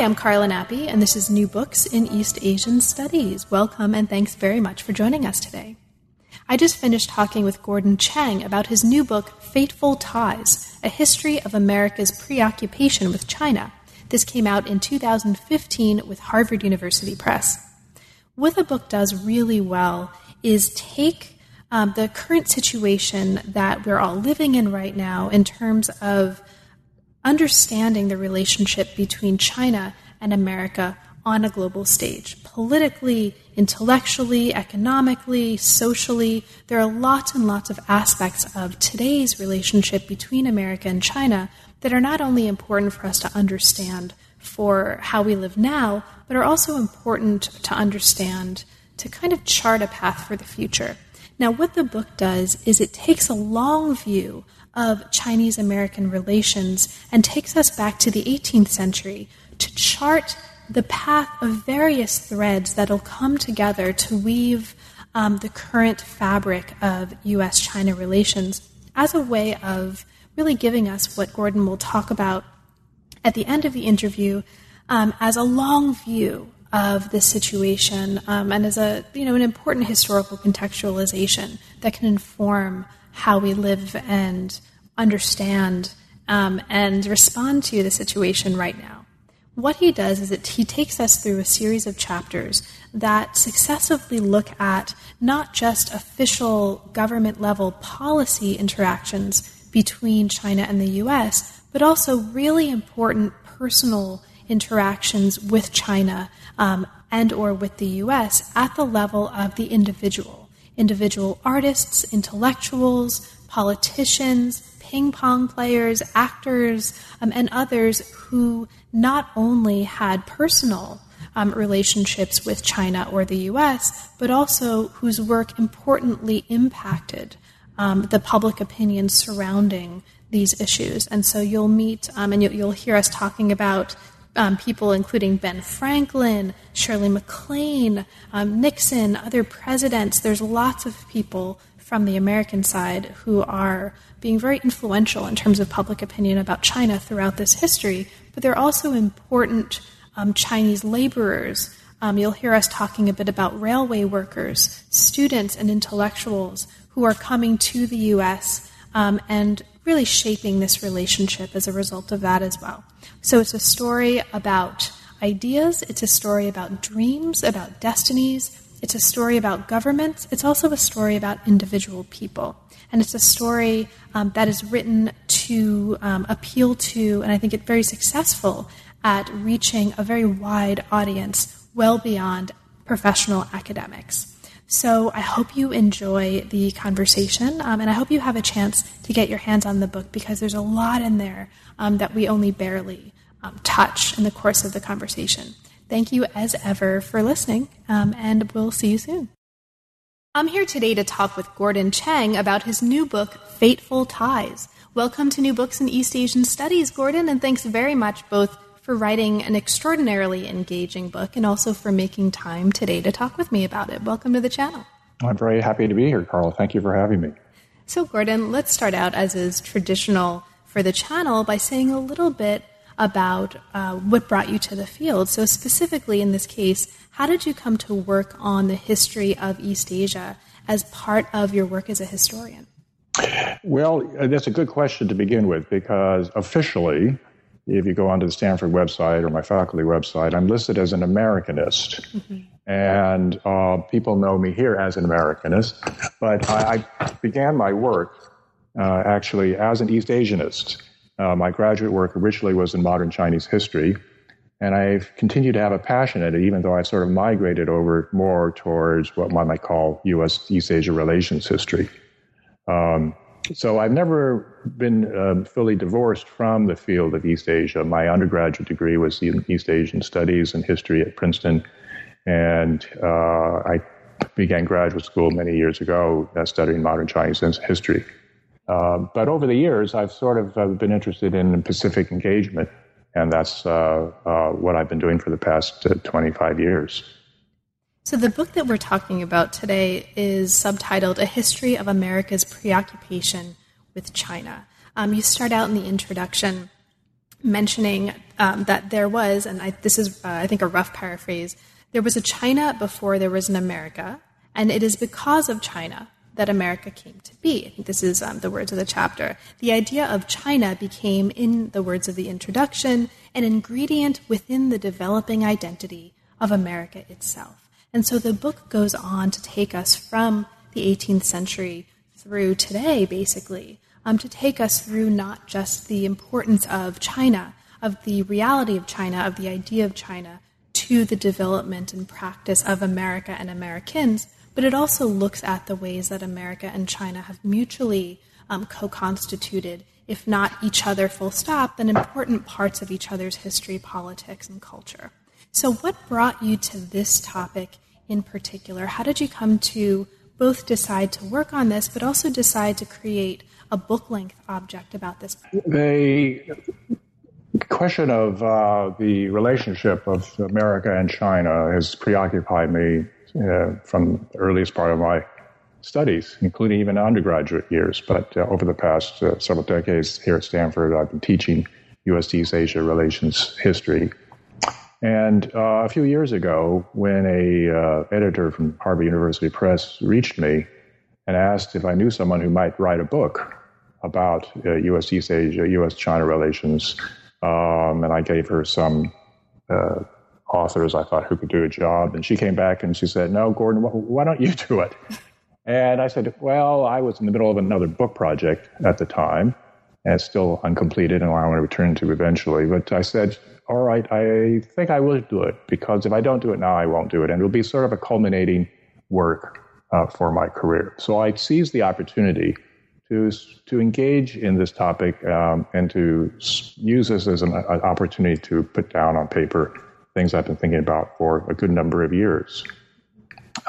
Hi, I'm Carla Nappi, and this is New Books in East Asian Studies. Welcome, and thanks very much for joining us today. I just finished talking with Gordon Chang about his new book, Fateful Ties A History of America's Preoccupation with China. This came out in 2015 with Harvard University Press. What the book does really well is take um, the current situation that we're all living in right now in terms of understanding the relationship between China and America on a global stage. Politically, intellectually, economically, socially, there are lots and lots of aspects of today's relationship between America and China that are not only important for us to understand for how we live now, but are also important to understand to kind of chart a path for the future. Now, what the book does is it takes a long view of Chinese American relations and takes us back to the 18th century to chart the path of various threads that'll come together to weave um, the current fabric of U.S. China relations as a way of really giving us what Gordon will talk about at the end of the interview um, as a long view of this situation um, and as a you know an important historical contextualization that can inform how we live and understand um, and respond to the situation right now. What he does is that he takes us through a series of chapters that successively look at not just official government level policy interactions between China and the US, but also really important personal interactions with China um, and or with the US at the level of the individual. Individual artists, intellectuals, politicians, ping pong players, actors, um, and others who not only had personal um, relationships with China or the US, but also whose work importantly impacted um, the public opinion surrounding these issues. And so you'll meet, um, and you'll, you'll, hear us talking about um, people including Ben Franklin, Shirley MacLaine, um, Nixon, other presidents. There's lots of people from the American side who are being very influential in terms of public opinion about China throughout this history, but they're also important um, Chinese laborers. Um, you'll hear us talking a bit about railway workers, students, and intellectuals who are coming to the U.S. Um, and really shaping this relationship as a result of that as well. So it's a story about ideas, it's a story about dreams, about destinies, it's a story about governments, it's also a story about individual people. And it's a story um, that is written to um, appeal to, and I think it's very successful at reaching a very wide audience well beyond professional academics. So I hope you enjoy the conversation, um, and I hope you have a chance to get your hands on the book because there's a lot in there um, that we only barely um, touch in the course of the conversation. Thank you as ever for listening, um, and we'll see you soon. I'm here today to talk with Gordon Chang about his new book, Fateful Ties. Welcome to New Books in East Asian Studies, Gordon, and thanks very much both for writing an extraordinarily engaging book and also for making time today to talk with me about it. Welcome to the channel. I'm very happy to be here, Carl. Thank you for having me. So, Gordon, let's start out, as is traditional for the channel, by saying a little bit about uh, what brought you to the field. So, specifically in this case, how did you come to work on the history of East Asia as part of your work as a historian? Well, that's a good question to begin with because officially, if you go onto the Stanford website or my faculty website, I'm listed as an Americanist. Mm-hmm. And uh, people know me here as an Americanist. But I, I began my work uh, actually as an East Asianist. Uh, my graduate work originally was in modern Chinese history, and I've continued to have a passion in it, even though I've sort of migrated over more towards what one might call U.S. East Asia relations history. Um, so I've never been um, fully divorced from the field of East Asia. My undergraduate degree was in East Asian Studies and History at Princeton, and uh, I began graduate school many years ago uh, studying modern Chinese history. Uh, but over the years, I've sort of uh, been interested in Pacific engagement, and that's uh, uh what I've been doing for the past uh, 25 years. So, the book that we're talking about today is subtitled A History of America's Preoccupation with China. Um, you start out in the introduction mentioning um, that there was, and I, this is, uh, I think, a rough paraphrase, there was a China before there was an America, and it is because of China that America came to be. This is um, the words of the chapter. The idea of China became, in the words of the introduction, an ingredient within the developing identity of America itself. And so the book goes on to take us from the 18th century through today, basically, um, to take us through not just the importance of China, of the reality of China, of the idea of China, to the development and practice of America and Americans, but it also looks at the ways that America and China have mutually um, co constituted, if not each other full stop, then important parts of each other's history, politics, and culture. So, what brought you to this topic in particular? How did you come to both decide to work on this, but also decide to create a book length object about this? The question of uh, the relationship of America and China has preoccupied me uh, from the earliest part of my studies, including even undergraduate years. But uh, over the past uh, several decades here at Stanford, I've been teaching U.S. East Asia relations history. And uh, a few years ago, when a uh, editor from Harvard University Press reached me and asked if I knew someone who might write a book about U.S. Uh, East Asia, U.S. China relations, um, and I gave her some uh, authors I thought who could do a job, and she came back and she said, "No, Gordon, why don't you do it?" And I said, "Well, I was in the middle of another book project at the time, and it's still uncompleted, and I want to return to eventually." But I said, all right, I think I will do it because if I don't do it now, I won't do it. And it'll be sort of a culminating work uh, for my career. So I seized the opportunity to, to engage in this topic um, and to use this as an, an, opportunity to put down on paper things I've been thinking about for a good number of years.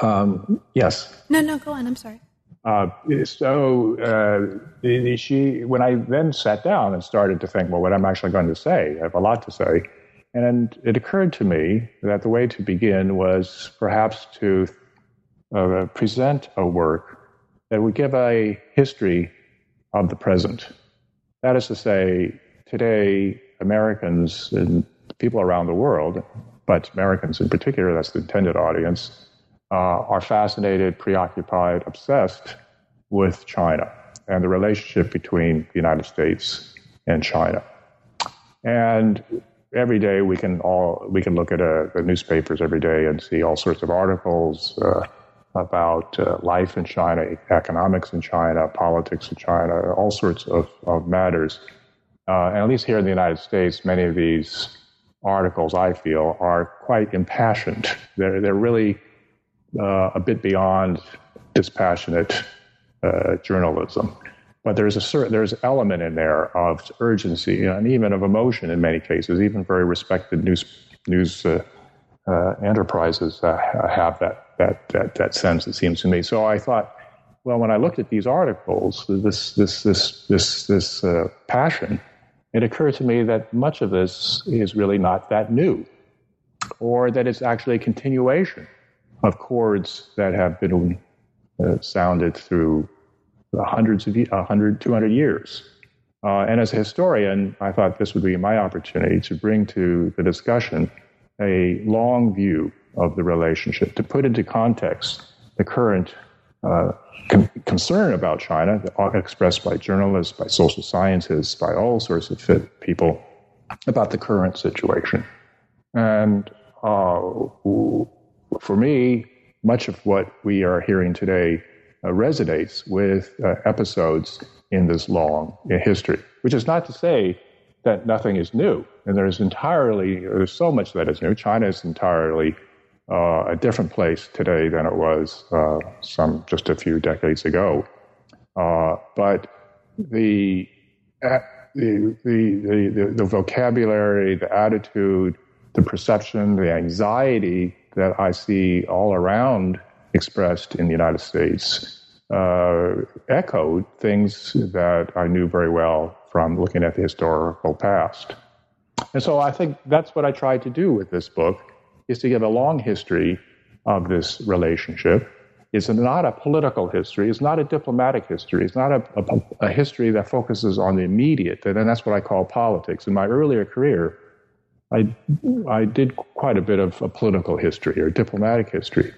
Um, yes. No, no, go on. I'm sorry. Uh, so uh, she, when I then sat down and started to think, well, what I'm actually going to say, I have a lot to say, and it occurred to me that the way to begin was perhaps to uh, present a work that would give a history of the present. That is to say, today Americans and people around the world, but Americans in particular, that's the intended audience, are fascinated, preoccupied, obsessed with China and the relationship between the United States and China. And every day we can all we can look at uh, the newspapers every day and see all sorts of articles uh, about uh, life in China, economics in China, politics in China, all sorts of, of matters. Uh, and at least here in the United States, many of these articles, I feel, are quite impassioned. They're they're really uh, a bit beyond dispassionate uh, journalism. But there's a certain there's an element in there of urgency and even of emotion in many cases. Even very respected news news uh, uh enterprises have that, that that that sense. It seems to me. So I thought, well, when I looked at these articles, this this this this this uh, passion, it occurred to me that much of this is really not that new, or that it's actually a continuation of chords that have been uh, sounded through hundreds of 100, 200 years. Uh, and as a historian, I thought this would be my opportunity to bring to the discussion a long view of the relationship, to put into context the current uh, con- concern about China expressed by journalists, by social scientists, by all sorts of people about the current situation. And uh, for me, much of what we are hearing today uh, resonates with uh, episodes in this long history, which is not to say that nothing is new. And there's entirely, there's so much that is new. China is entirely uh, a different place today than it was uh, some just a few decades ago. Uh, but the, uh, the, the, the, the vocabulary, the attitude, the perception, the anxiety that I see all around expressed in the United States uh, echoed things that I knew very well from looking at the historical past. And so I think that's what I tried to do with this book is to give a long history of this relationship It's not a political history. It's not a diplomatic history. It's not a, a, a history that focuses on the immediate. And that's what I call politics. In my earlier career, I, I did quite a bit of a political history or diplomatic history.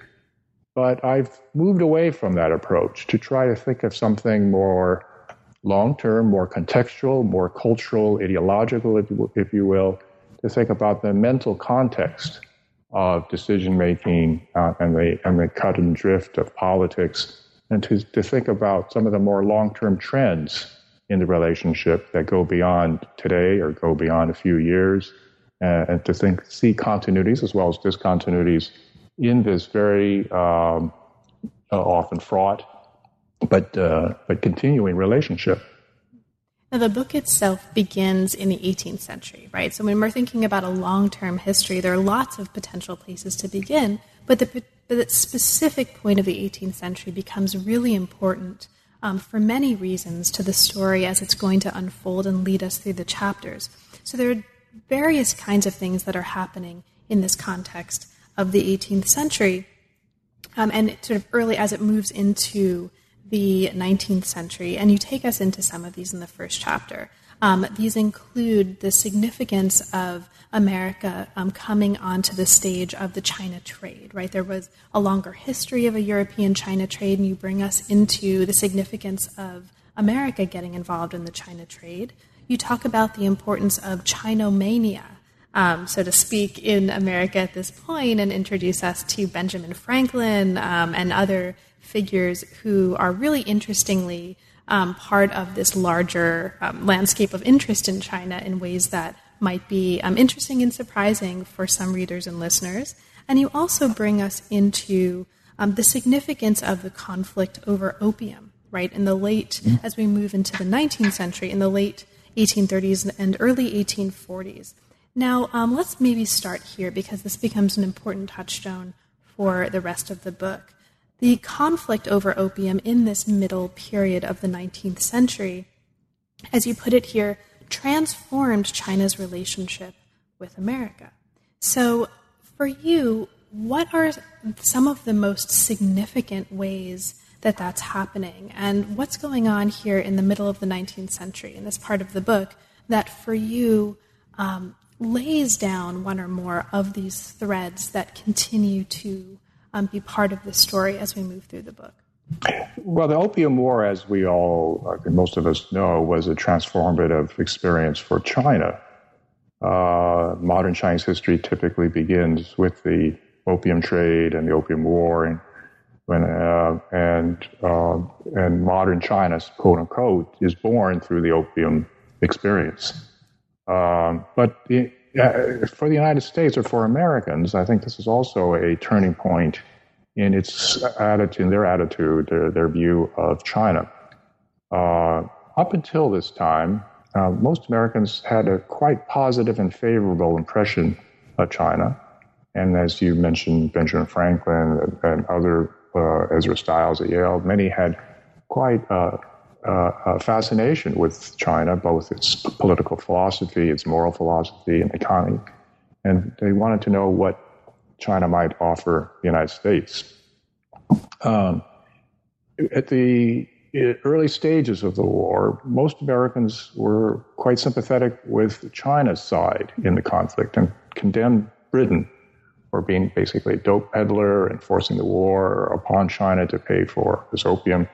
But I've moved away from that approach to try to think of something more long term, more contextual, more cultural, ideological, if you, if you will, to think about the mental context of decision making uh, and, the, and the cut and drift of politics, and to, to think about some of the more long term trends in the relationship that go beyond today or go beyond a few years, and to think see continuities as well as discontinuities in this very um, uh, often fraught but uh, but continuing relationship. Now, the book itself begins in the 18th century, right? So when we're thinking about a long-term history, there are lots of potential places to begin, but the, the specific point of the 18th century becomes really important um, for many reasons to the story as it's going to unfold and lead us through the chapters. So there are various kinds of things that are happening in this context of the 18th century, um, and sort of early as it moves into the 19th century, and you take us into some of these in the first chapter. Um, these include the significance of America um, coming onto the stage of the China trade, right? There was a longer history of a European China trade, and you bring us into the significance of America getting involved in the China trade. You talk about the importance of Chinomania, um, so to speak, in America at this point, and introduce us to Benjamin Franklin um, and other figures who are really interestingly um, part of this larger um, landscape of interest in China in ways that might be um, interesting and surprising for some readers and listeners. And you also bring us into um, the significance of the conflict over opium, right? In the late, mm-hmm. as we move into the 19th century, in the late 1830s and early 1840s. Now, um, let's maybe start here because this becomes an important touchstone for the rest of the book. The conflict over opium in this middle period of the 19th century, as you put it here, transformed China's relationship with America. So, for you, what are some of the most significant ways that that's happening? And what's going on here in the middle of the 19th century, in this part of the book, that for you um, lays down one or more of these threads that continue to um, be part of the story as we move through the book? Well, the Opium War, as we all, most of us know, was a transformative experience for China. Uh, modern Chinese history typically begins with the opium trade and the Opium War, and when uh, and uh, and modern China, quote unquote, is born through the opium experience. Um, but uh, for the United States or for Americans, I think this is also a turning point in its attitude, in their attitude, their, their view of China. Uh, up until this time, uh, most Americans had a quite positive and favorable impression of China. And as you mentioned, Benjamin Franklin and, and other Ezra Stiles at Yale, many had quite uh, uh, fascination with China, both its political philosophy, its moral philosophy, and economy. And they wanted to know what China might offer the United States. Um, at the early stages of the war, most Americans were quite sympathetic with China's side in the conflict and condemned Britain for being basically a dope peddler and forcing the war upon China to pay for this opium.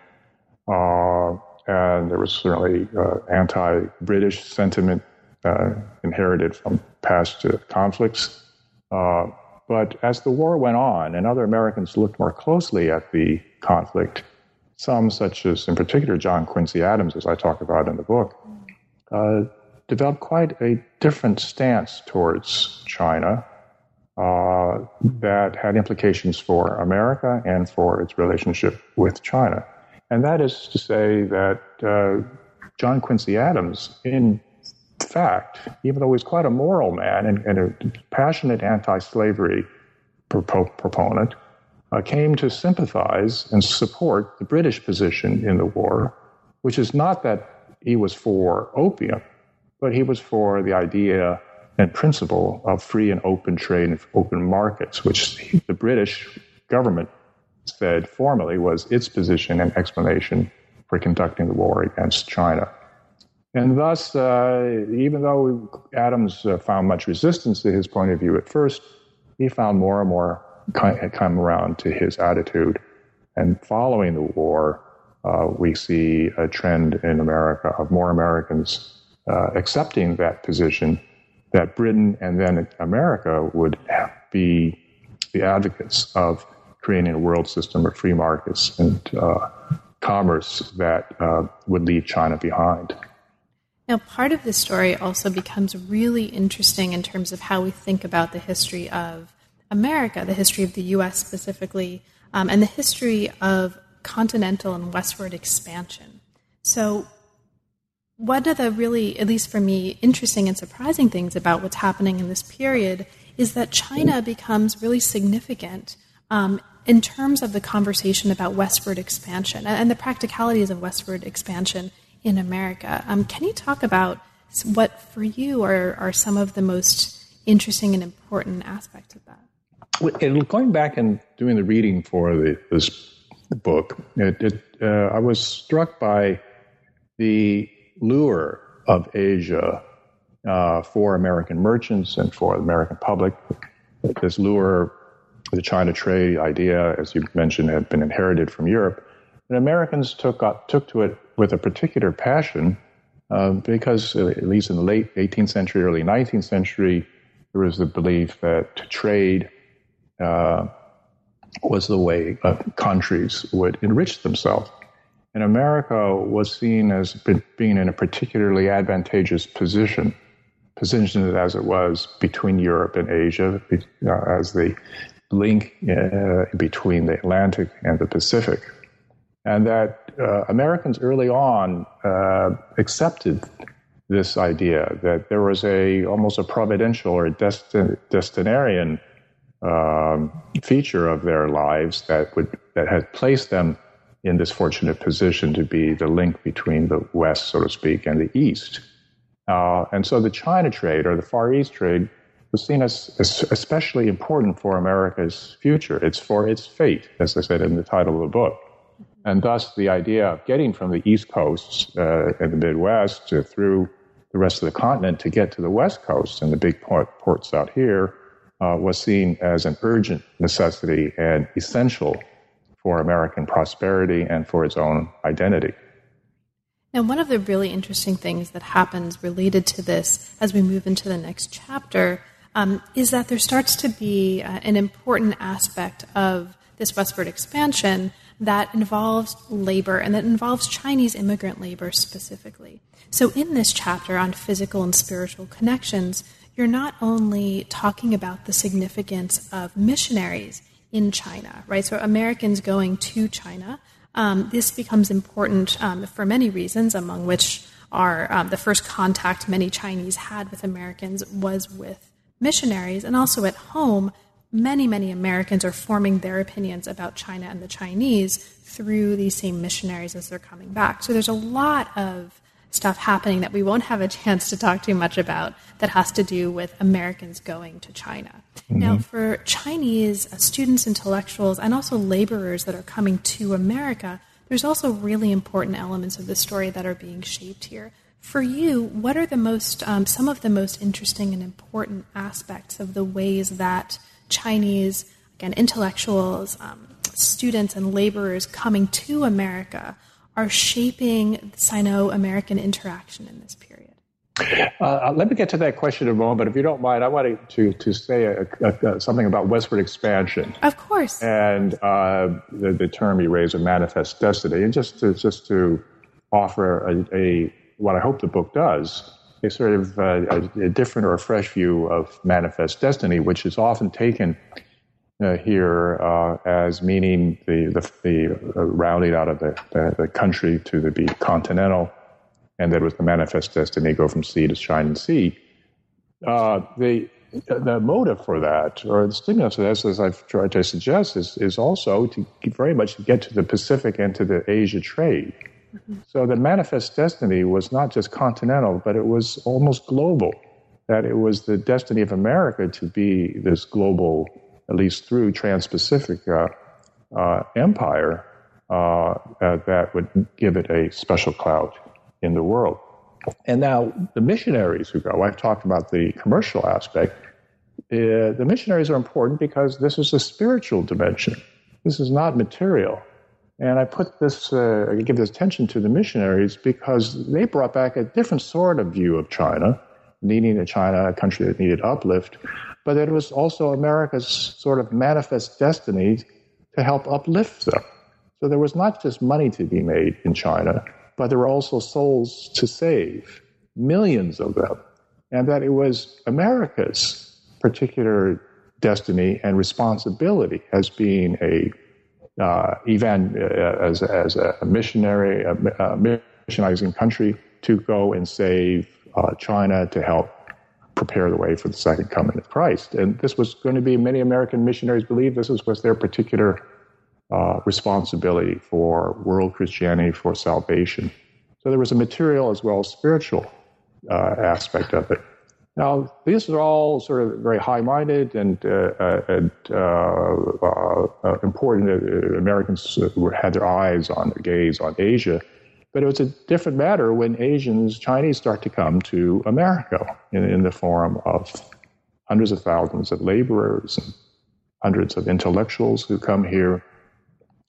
Uh, and there was certainly uh, anti-British sentiment uh, inherited from past uh, conflicts. Uh, but as the war went on and other Americans looked more closely at the conflict, some, such as in particular John Quincy Adams, as I talk about in the book, uh, developed quite a different stance towards China uh, that had implications for America and for its relationship with China. And that is to say that uh, John Quincy Adams, in fact, even though he was quite a moral man and, and a passionate anti slavery proponent, uh, came to sympathize and support the British position in the war, which is not that he was for opium, but he was for the idea and principle of free and open trade and open markets, which the British government said formally was its position and explanation for conducting the war against China. And thus, uh, even though Adams uh, found much resistance to his point of view at first, he found more and more come around to his attitude. And following the war, uh, we see a trend in America of more Americans uh, accepting that position that Britain and then America would be the advocates of creating a world system of free markets and uh, commerce that uh, would leave China behind. Now, part of this story also becomes really interesting in terms of how we think about the history of America, the history of the U.S. specifically, um, and the history of continental and westward expansion. So, one of the really, at least for me, interesting and surprising things about what's happening in this period is that China becomes really significant um, in terms of the conversation about westward expansion and the practicalities of westward expansion in America. Um, can you talk about what, for you, are, are some of the most interesting and important aspects of that? Going back and doing the reading for the, this book, it, it, uh, I was struck by the lure of Asia uh, for American merchants and for the American public. This lure, the China trade idea, as you mentioned, had been inherited from Europe. And Americans took, uh, took to it with a particular passion uh, because, uh, at least in the late 18th century, early 19th century, there was the belief that to trade uh, was the way countries would enrich themselves. And America was seen as being in a particularly advantageous position, positioned as it was between Europe and Asia, uh, as the link uh, between the Atlantic and the Pacific. And that uh, Americans early on uh, accepted this idea that there was a almost a providential or destin- destinarian um, feature of their lives that would that had placed them in this fortunate position to be the link between the West, so to speak, and the East. Uh, and so the China trade or the Far East trade was seen as, especially important for America's future. It's for its fate, as I said in the title of the book. And thus, the idea of getting from the East Coast uh, and the Midwest to, through the rest of the continent to get to the West Coast and the big port, ports out here uh, was seen as an urgent necessity and essential for American prosperity and for its own identity. Now, one of the really interesting things that happens related to this as we move into the next chapter um, is that there starts to be uh, an important aspect of this westward expansion that involves labor and that involves Chinese immigrant labor specifically. So, in this chapter on physical and spiritual connections, you're not only talking about the significance of missionaries in China, right? So Americans going to China. Um, this becomes important um, for many reasons, among which are um, the first contact many Chinese had with Americans was with missionaries, and also at home, many, many Americans are forming their opinions about China and the Chinese through these same missionaries as they're coming back. So there's a lot of stuff happening that we won't have a chance to talk too much about that has to do with Americans going to China. Mm-hmm. Now, for Chinese students, intellectuals, and also laborers that are coming to America, there's also really important elements of the story that are being shaped here. For you, what are the most, um, some of the most interesting and important aspects of the ways that Chinese, again, intellectuals, um, students, and laborers coming to America are shaping Sino American interaction in this period? Uh, let me get to that question in a moment, but if you don't mind, I wanted to to say a, a, a, something about westward expansion. Of course. And uh, the, the term you raised of manifest destiny, and just to just to offer a, a what I hope the book does, a sort of uh, a, different or a fresh view of manifest destiny, which is often taken uh, here uh, as meaning the the, the uh, rounding out of the, the, the country to the be continental, and that was the manifest destiny go from sea to shining sea. Uh, the the motive for that, or the stimulus for that, as I've tried to suggest, is, is also to very much get to the Pacific and to the Asia trade. Mm-hmm. So the manifest destiny was not just continental, but it was almost global. That it was the destiny of America to be this global at least through Trans Pacific uh, uh, empire uh, that would give it a special clout in the world. And now the missionaries who go, I've talked about the commercial aspect. Uh, the missionaries are important because this is a spiritual dimension. This is not material. And I put this, uh, I give this attention to the missionaries because they brought back a different sort of view of China, needing a China, a country that needed uplift, but it was also America's sort of manifest destiny to help uplift them. So there was not just money to be made in China, but there were also souls to save, millions of them. And that it was America's particular destiny and responsibility as being a uh, evan uh, as, as a missionary, a, a missionizing country to go and save uh, China to help prepare the way for the second coming of Christ. And this was going to be, many American missionaries believe this was their particular uh, responsibility for world Christianity, for salvation. So there was a material as well as spiritual uh, aspect of it. Now, these are all sort of very high minded and, uh, uh, and uh, uh, important. Americans had their eyes on, their gaze on Asia. But it was a different matter when Asians, Chinese start to come to America in, in the form of hundreds of thousands of laborers and hundreds of intellectuals who come here.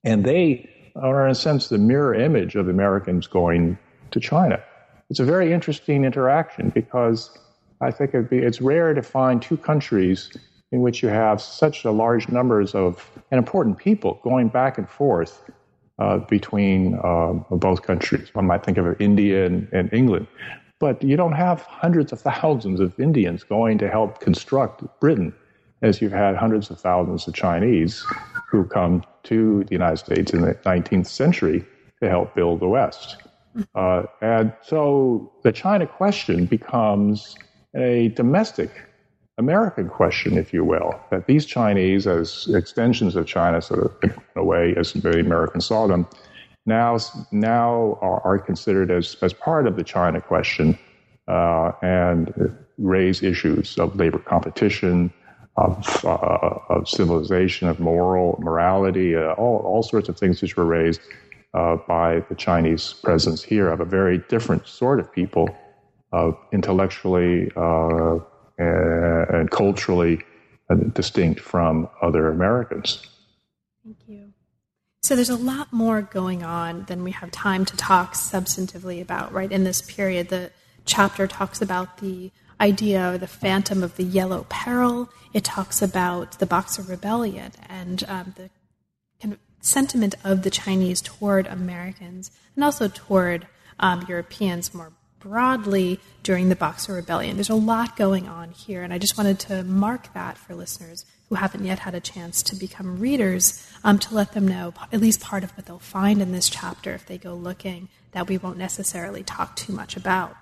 And they are, in a sense, the mirror image of Americans going to China. It's a very interesting interaction because I think be, it's rare to find two countries in which you have such a large numbers of and important people going back and forth uh, between um, both countries. One might think of India and, and, England, but you don't have hundreds of thousands of Indians going to help construct Britain, as you've had hundreds of thousands of Chinese who come to the United States in the 19th century to help build the West. Uh, and so the China question becomes a domestic American question, if you will, that these Chinese, as extensions of China, sort of in a way, as the Americans saw them, now now are, are considered as as part of the China question uh, and raise issues of labor competition, of, uh, of civilization, of moral morality, uh, all all sorts of things which were raised uh, by the Chinese presence here of a very different sort of people uh, intellectually uh, and culturally distinct from other Americans. Thank you. So there's a lot more going on than we have time to talk substantively about, right? In this period, the chapter talks about the idea, of the phantom of the yellow peril. It talks about the Boxer Rebellion and um, the kind of sentiment of the Chinese toward Americans and also toward um, Europeans more broadly during the Boxer Rebellion. There's a lot going on here, and I just wanted to mark that for listeners who haven't yet had a chance to become readers um, to let them know at least part of what they'll find in this chapter if they go looking that we won't necessarily talk too much about.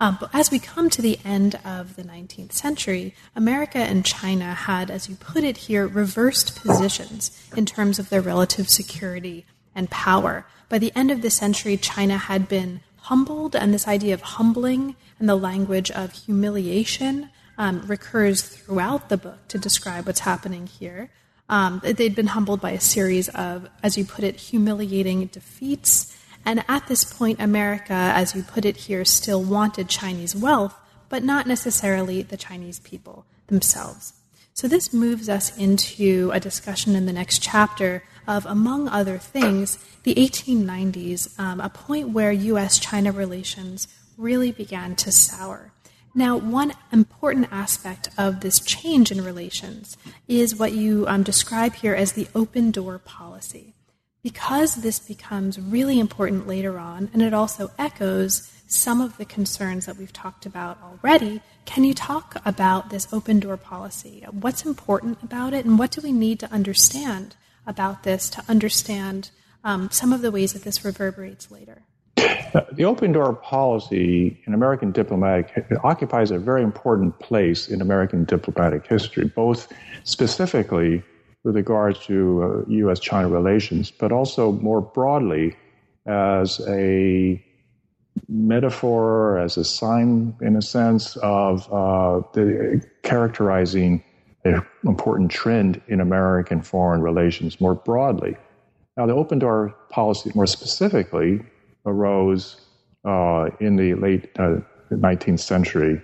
Um, but as we come to the end of the 19th century, America and China had, as you put it here, reversed positions in terms of their relative security and power. By the end of the century, China had been humbled, and this idea of humbling and the language of humiliation um, recurs throughout the book to describe what's happening here. Um, they'd been humbled by a series of, as you put it, humiliating defeats. And at this point, America, as you put it here, still wanted Chinese wealth, but not necessarily the Chinese people themselves. So this moves us into a discussion in the next chapter of, among other things, the 1890s, um, a point where U.S. China relations really began to sour. Now, one important aspect of this change in relations is what you um, describe here as the open door policy. Because this becomes really important later on, and it also echoes some of the concerns that we've talked about already, can you talk about this open door policy? What's important about it, and what do we need to understand about this to understand um, some of the ways that this reverberates later. The open door policy in American diplomatic occupies a very important place in American diplomatic history, both specifically with regards to uh, U.S. China relations, but also more broadly as a metaphor, as a sign, in a sense, of uh, the, characterizing an important trend in American foreign relations more broadly. Now, the open door policy, more specifically, arose uh, in the late uh, 19th century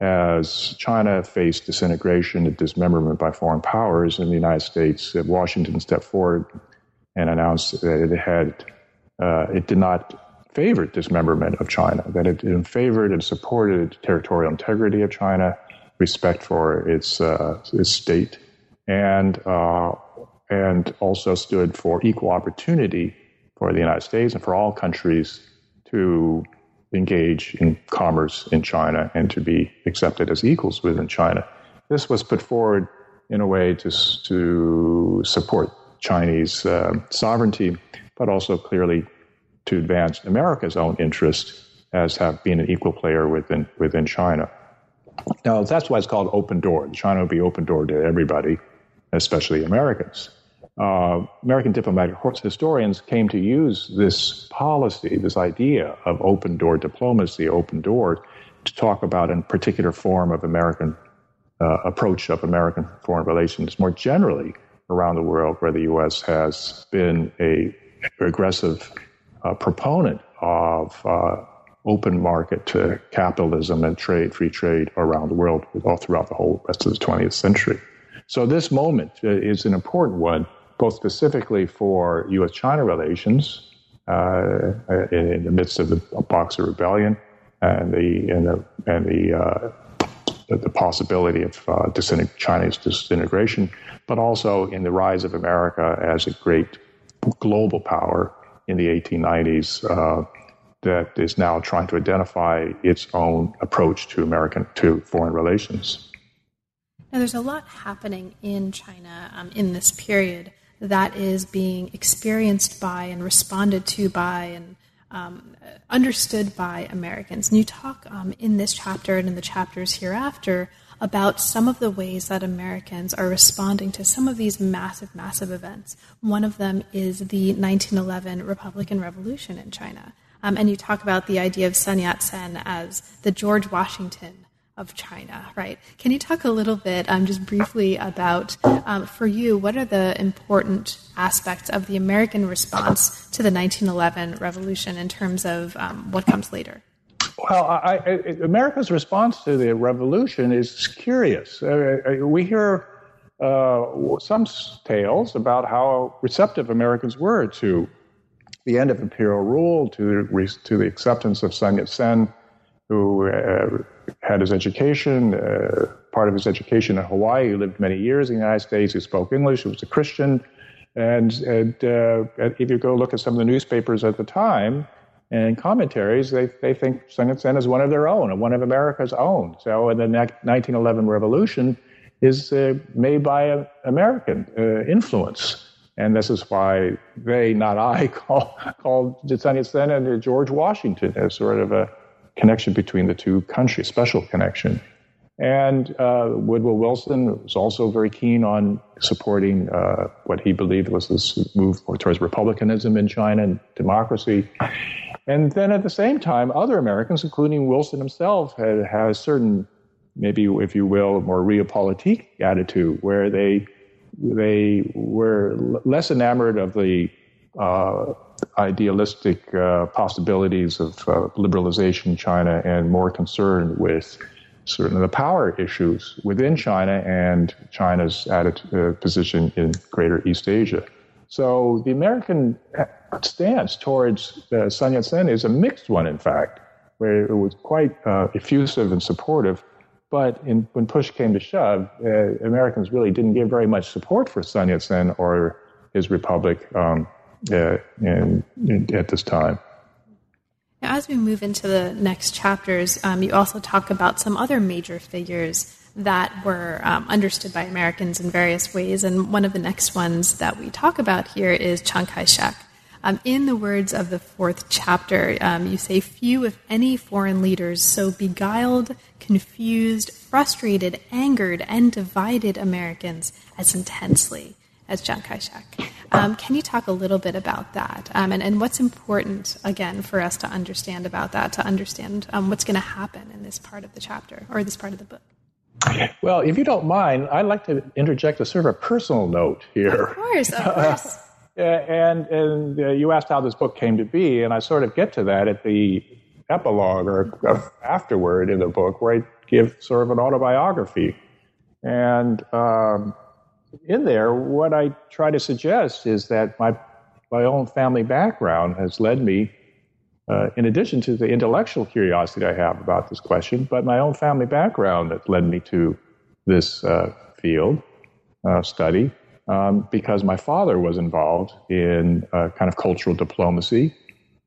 as China faced disintegration and dismemberment by foreign powers in the United States. Washington stepped forward and announced that it had uh, it did not favor dismemberment of China, that it favored and supported territorial integrity of China, respect for its uh, its state, and uh, and also stood for equal opportunity for the United States and for all countries to engage in commerce in China and to be accepted as equals within China. This was put forward in a way to, to support Chinese uh, sovereignty, but also clearly to advance America's own interest as have been an equal player within within China. Now that's why it's called open door. China will be open door to everybody, especially Americans uh, American diplomatic historians came to use this policy, this idea of open door diplomacy, open door, to talk about a particular form of American uh, approach of American foreign relations more generally around the world, where the U.S. has been a aggressive uh, proponent of uh, open market to capitalism and trade, free trade around the world, all throughout the whole rest of the 20th century. So this moment uh, is an important one both specifically for U.S. China relations uh, in, in, the midst of the Boxer Rebellion and the and the and the, uh, the, the, possibility of uh, Chinese disintegration, but also in the rise of America as a great global power in the 1890s uh, that is now trying to identify its own approach to American to foreign relations. Now, there's a lot happening in China um, in this period that is being experienced by and responded to by and um, understood by Americans. And you talk um, in this chapter and in the chapters hereafter about some of the ways that Americans are responding to some of these massive, massive events. One of them is the 1911 Republican Revolution in China. Um, and you talk about the idea of Sun Yat sen as the George Washington of China, right? Can you talk a little bit, um, just briefly, about um, for you what are the important aspects of the American response to the 1911 revolution in terms of um, what comes later? Well, I, I, America's response to the revolution is curious. Uh, uh we hear uh, some tales about how receptive Americans were to the end of imperial rule, to to the acceptance of Sun Yat sen who uh, had his education, uh, part of his education in Hawaii. He lived many years in the United States. He spoke English. He was a Christian. And, and uh, if you go look at some of the newspapers at the time and commentaries, they, they think Sun Yat-sen is one of their own, and one of America's own. So the 1911 revolution is uh, made by an American uh, influence. And this is why they, not I, call, called Sun Yat-sen and George Washington as sort of a connection between the two countries, special connection. And uh, Woodrow Wilson was also very keen on supporting uh, what he believed was this move towards republicanism in China and democracy. And then at the same time, other Americans, including Wilson himself, had, had a certain, maybe if you will, more realpolitik attitude where they they were less enamored of the uh, idealistic uh, possibilities of uh, liberalization in China and more concerned with certain of the power issues within China and China's attitude, uh, position in Greater East Asia. So the American stance towards uh, Sun Yat-sen is a mixed one, in fact, where it was quite uh, effusive and supportive. But in, when push came to shove, uh, Americans really didn't give very much support for Sun Yat-sen or his republic. Um, uh, in, in, at this time. Now, as we move into the next chapters, um, you also talk about some other major figures that were um, understood by Americans in various ways. And one of the next ones that we talk about here is Chiang Kai shek. Um, in the words of the fourth chapter, um, you say, Few, if any, foreign leaders so beguiled, confused, frustrated, angered, and divided Americans as intensely as Chiang Kai shek. Um, can you talk a little bit about that um, and, and what's important, again, for us to understand about that, to understand um, what's going to happen in this part of the chapter or this part of the book? Well, if you don't mind, I'd like to interject a sort of a personal note here. Of course, of course. and and uh, you asked how this book came to be, and I sort of get to that at the epilogue or afterward in the book, where I give sort of an autobiography. And um, in there, what I try to suggest is that my my own family background has led me, uh, in addition to the intellectual curiosity I have about this question, but my own family background that led me to this uh, field uh, study um, because my father was involved in uh, kind of cultural diplomacy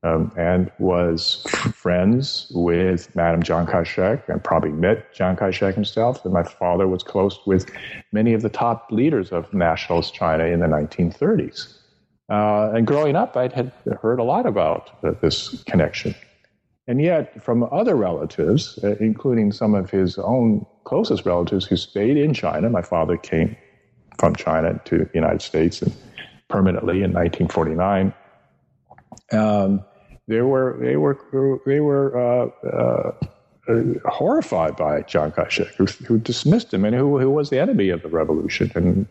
um, and was friends with Madame Chiang Kai-shek and probably met Chiang Kai-shek himself. And my father was close with many of the top leaders of nationalist China in the 1930s. Uh, and growing up, I had heard a lot about uh, this connection. And yet, from other relatives, uh, including some of his own closest relatives who stayed in China, my father came from China to the United States and permanently in 1949. Um, they were they were they were uh, uh, horrified by Chiang Kai-shek, who, who, dismissed him and who, who was the enemy of the revolution, and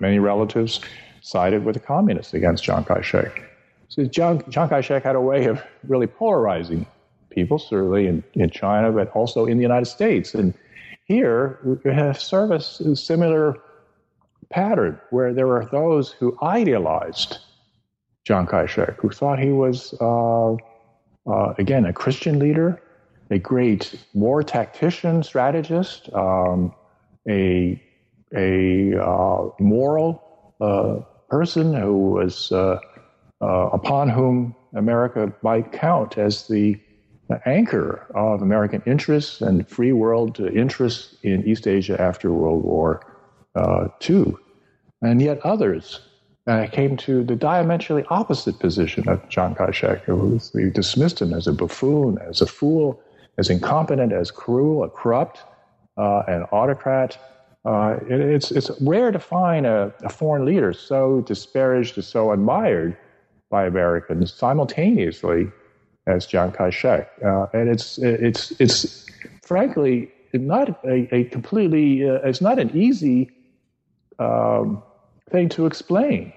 many relatives sided with the communists against Chiang Kai-shek. So Chiang, Chiang Kai-shek had a way of really polarizing people, certainly in, in China, but also in the United States. And here we have service similar pattern where there were those who idealized Chiang Kai-shek, who thought he was, uh, uh, again, a Christian leader, a great war tactician, strategist, um, a, a uh, moral uh, person who was uh, uh, upon whom America might count as the anchor of American interests and free world interests in East Asia after World War uh. And yet others uh, came to the diametrically opposite position of Chiang Kai-shek, who dismissed him as a buffoon, as a fool, as incompetent, as cruel, a corrupt, uh, an autocrat. Uh, it, it's, it's rare to find a, a foreign leader so disparaged, and so admired by Americans simultaneously as Chiang Kai shek. Uh, and it's, it's, it's frankly not a, a completely, uh, it's not an easy um, thing to explain,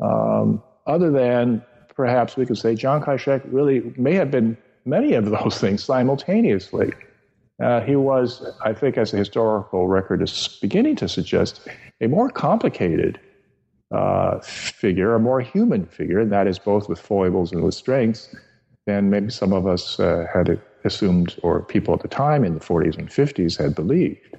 um, other than perhaps we could say Chiang Kai-shek really may have been many of those things simultaneously. Uh, he was, I think, as the historical record is beginning to suggest, a more complicated uh, figure, a more human figure, and that is both with foibles and with strengths, than maybe some of us uh, had assumed, or people at the time in the 40s and 50s had believed.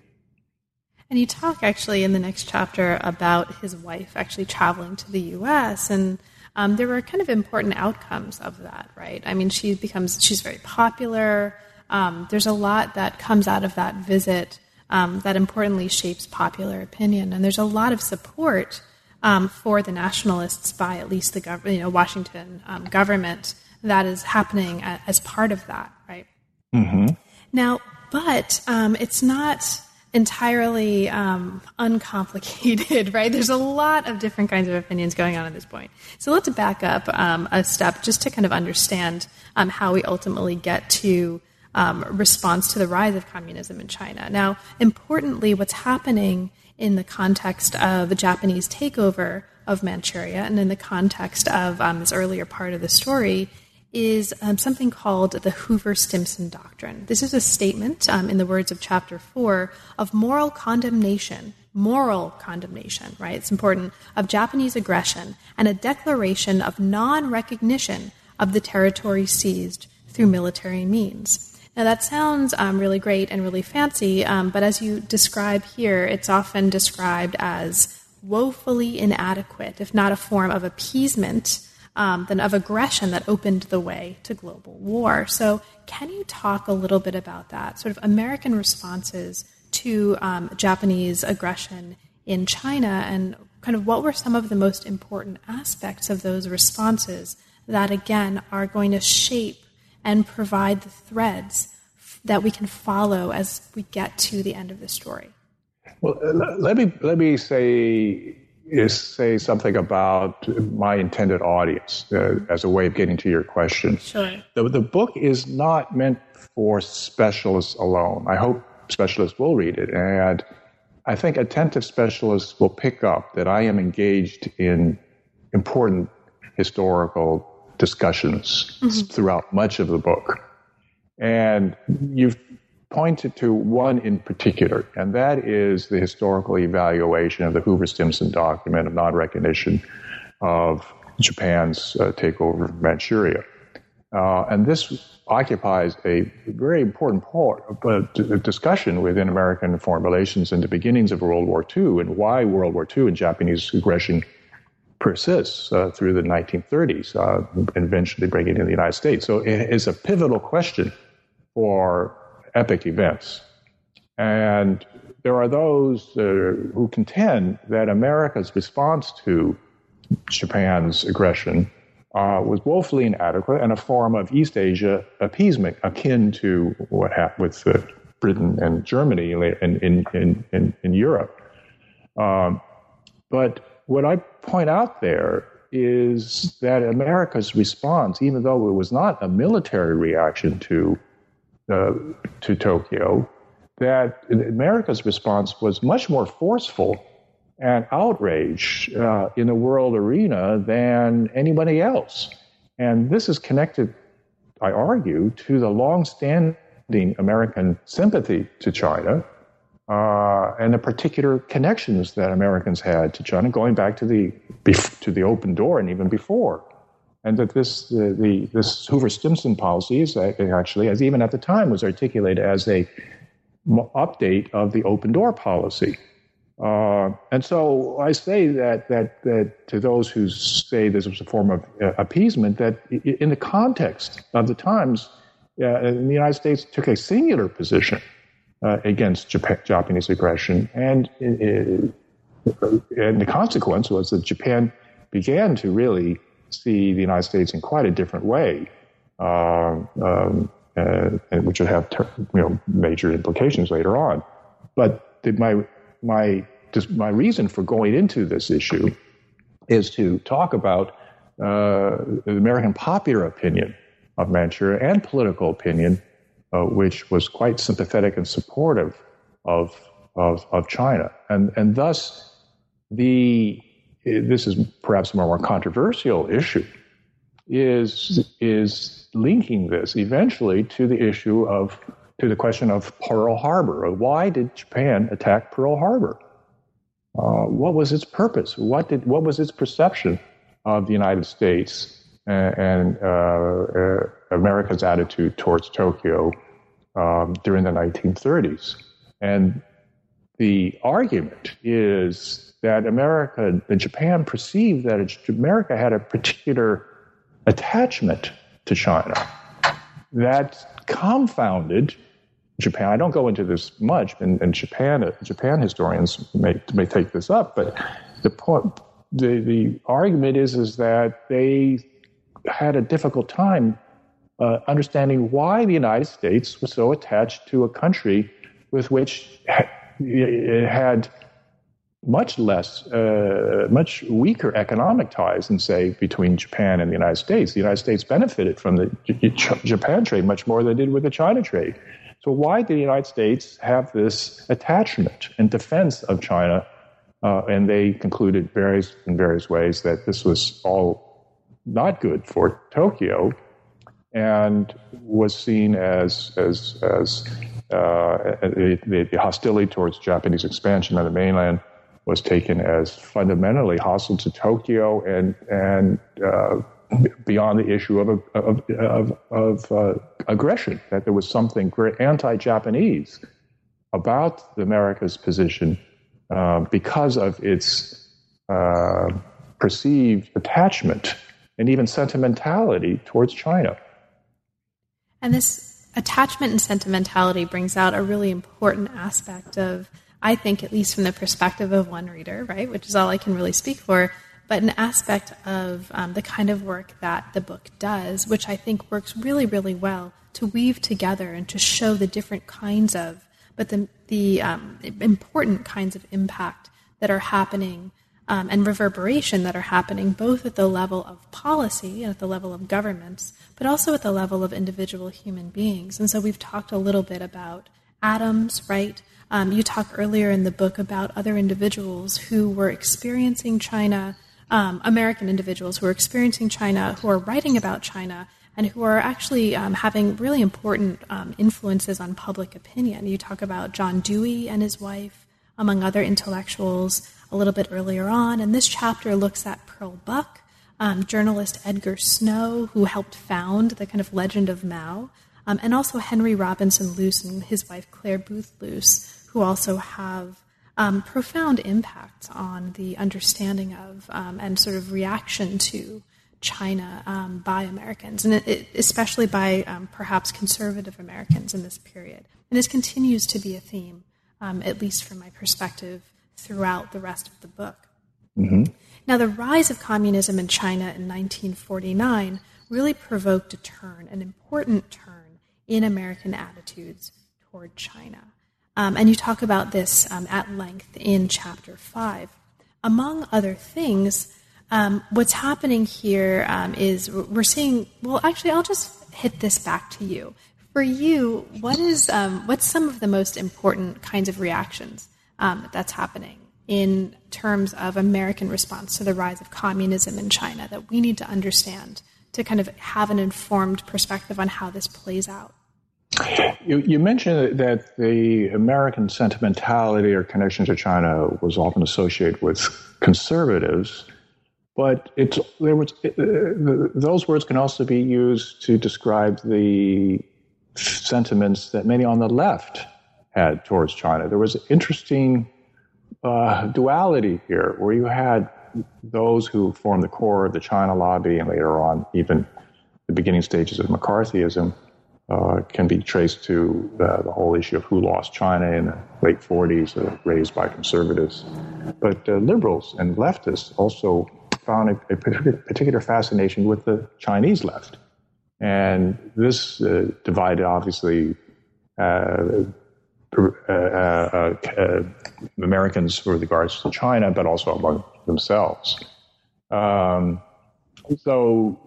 And you talk actually in the next chapter about his wife actually traveling to the U.S. and um, there were kind of important outcomes of that, right? I mean, she becomes she's very popular. Um, there's a lot that comes out of that visit um, that importantly shapes popular opinion, and there's a lot of support um, for the nationalists by at least the gov- you know Washington um, government that is happening as part of that, right? Mm-hmm. Now, but um, it's not entirely um, uncomplicated, right? There's a lot of different kinds of opinions going on at this point. So let's back up um, a step just to kind of understand um, how we ultimately get to um, response to the rise of communism in China. Now, importantly, what's happening in the context of the Japanese takeover of Manchuria and in the context of um, this earlier part of the story is um, something called the Hoover Stimson Doctrine. This is a statement, um, in the words of chapter four, of moral condemnation, moral condemnation, right? It's important, of Japanese aggression and a declaration of non recognition of the territory seized through military means. Now, that sounds um, really great and really fancy, um, but as you describe here, it's often described as woefully inadequate, if not a form of appeasement um, than of aggression that opened the way to global war. So, can you talk a little bit about that? Sort of American responses to um, Japanese aggression in China, and kind of what were some of the most important aspects of those responses that, again, are going to shape and provide the threads that we can follow as we get to the end of the story? Well, let me let me say is say something about my intended audience uh, as a way of getting to your question. Sure. The, the book is not meant for specialists alone. I hope specialists will read it. And I think attentive specialists will pick up that I am engaged in important historical discussions mm-hmm. throughout much of the book. And you've pointed to one in particular, and that is the historical evaluation of the Hoover Stimson document of non recognition of Japan's uh, takeover of Manchuria. Uh, and this occupies a very important part of the discussion within American foreign relations in the beginnings of World War II and why World War II and Japanese aggression persists uh, through the 1930s uh, and eventually bringing it in the United States. So it is a pivotal question for epic events. And there are those uh, who contend that America's response to Japan's aggression uh, was woefully inadequate and a form of East Asia appeasement akin to what happened with uh, Britain and Germany in, in, in, in, in Europe. Um, but what I point out there is that America's response, even though it was not a military reaction to uh, to Tokyo, that America's response was much more forceful and outrage uh, in the world arena than anybody else. And this is connected, I argue, to the long-standing American sympathy to China uh, and the particular connections that Americans had to China, going back to the to the open door and even before and that this the, the this Hoover Stimson policy is actually, as even at the time, was articulated as a update of the open door policy. Uh, and so I say that, that, that to those who say this was a form of uh, appeasement, that in the context of the times, uh, the United States took a singular position uh, against Japan, Japanese aggression, and uh, and the consequence was that Japan began to really see the United States in quite a different way, uh, um, uh, which would have ter- you know major implications later on. But the, my my my reason for going into this issue is to talk about uh, the American popular opinion of Manchuria and political opinion, uh, which was quite sympathetic and supportive of of, of China, and and thus the this is perhaps a more controversial issue, is, is linking this eventually to the issue of, to the question of Pearl Harbor. Why did Japan attack Pearl Harbor? Uh, what was its purpose? What, did, what was its perception of the United States and, and uh, uh, America's attitude towards Tokyo um, during the 1930s? And the argument is that America and Japan perceived that America had a particular attachment to China that confounded Japan. I don't go into this much, and, and Japan Japan historians may may take this up, but the point, the the argument is is that they had a difficult time uh, understanding why the United States was so attached to a country with which it had much less, uh, much weaker economic ties than, say, between Japan and the United States. The United States benefited from the J- Japan trade much more than they did with the China trade. So, why did the United States have this attachment and defense of China? Uh, and they concluded various, in various ways that this was all not good for Tokyo and was seen as, as, as the, the hostility towards Japanese expansion on the mainland was taken as fundamentally hostile to Tokyo and and uh, beyond the issue of of of, of uh, aggression. That there was something anti-Japanese about America's position uh, because of its uh, perceived attachment and even sentimentality towards China. And this attachment and sentimentality brings out a really important aspect of I think, at least from the perspective of one reader, right, which is all I can really speak for, but an aspect of um, the kind of work that the book does, which I think works really, really well to weave together and to show the different kinds of, but the, the um, important kinds of impact that are happening um, and reverberation that are happening both at the level of policy and at the level of governments, but also at the level of individual human beings. And so we've talked a little bit about atoms, right? Um, you talk earlier in the book about other individuals who were experiencing China um, American individuals who are experiencing China, who are writing about China, and who are actually um, having really important um, influences on public opinion. You talk about John Dewey and his wife, among other intellectuals, a little bit earlier on, and this chapter looks at Pearl Buck, um, journalist Edgar Snow, who helped found the kind of legend of Mao, um, and also Henry Robinson Luce and his wife Clare Boothe Luce, who also have um, profound impacts on the understanding of um, and sort of reaction to China um, by Americans, and it, it, especially by um, perhaps conservative Americans in this period. And this continues to be a theme, at least from my perspective, throughout the rest of the book. Mm-hmm. Now, the rise of communism in China in 1949 really provoked a turn, an important turn in American attitudes toward China. Um, and you talk about this um, at length in chapter 5. Among other things, um, what's happening here um, is we're seeing, well, actually, I'll just hit this back to you. For you, what is, um, what's some of the most important kinds of reactions um, that's happening in terms of American response to the rise of communism in China that we need to understand to kind of have an informed perspective on how this plays out? You, you, mentioned that the American sentimentality or connection to China was often associated with conservatives, but it's there was uh, those words can also be used to describe the sentiments that many on the left had towards China. There was an interesting uh, duality here, where you had those who formed the core of the China lobby, and later on, even the beginning stages of McCarthyism uh, can be traced to uh, the whole issue of who lost China in the late 40s, uh, raised by conservatives. But uh, liberals and leftists also found a, a, particular fascination with the Chinese left. And this uh, divided, obviously, uh, Americans with regards to China, but also among themselves. Um, so,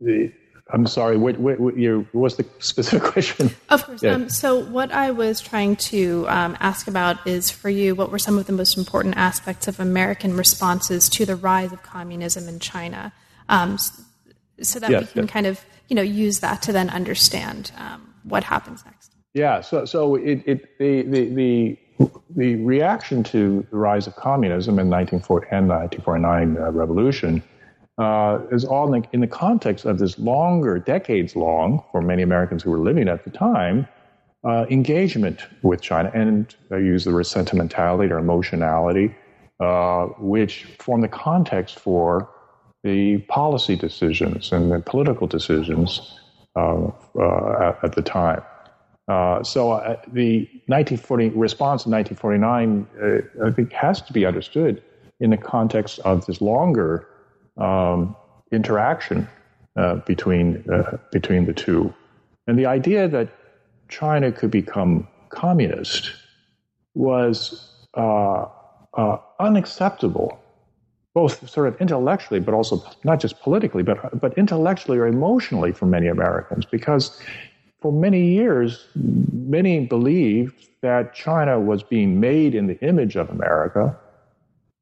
the I'm sorry. What, what, what, your, what's the specific question? Of course. Yeah. Um, so, what I was trying to um, ask about is for you, what were some of the most important aspects of American responses to the rise of communism in China, um, so that we can kind of you know use that to then understand um, what happens next. Yeah. So, so it, it the, the the the reaction to the rise of communism in 1940 and the 1949 uh, revolution uh, is all in the, in the, context of this longer, decades long, for many Americans who were living at the time, uh, engagement with China. And I use the word sentimentality or emotionality, uh, which form the context for the policy decisions and the political decisions uh, uh, at, at, the time. Uh, so the 1940 response in 1949, I think, has to be understood in the context of this longer um, interaction uh, between uh, between the two, and the idea that China could become communist was uh, uh, unacceptable, both sort of intellectually, but also not just politically, but but intellectually or emotionally for many Americans, because for many years, many believed that China was being made in the image of America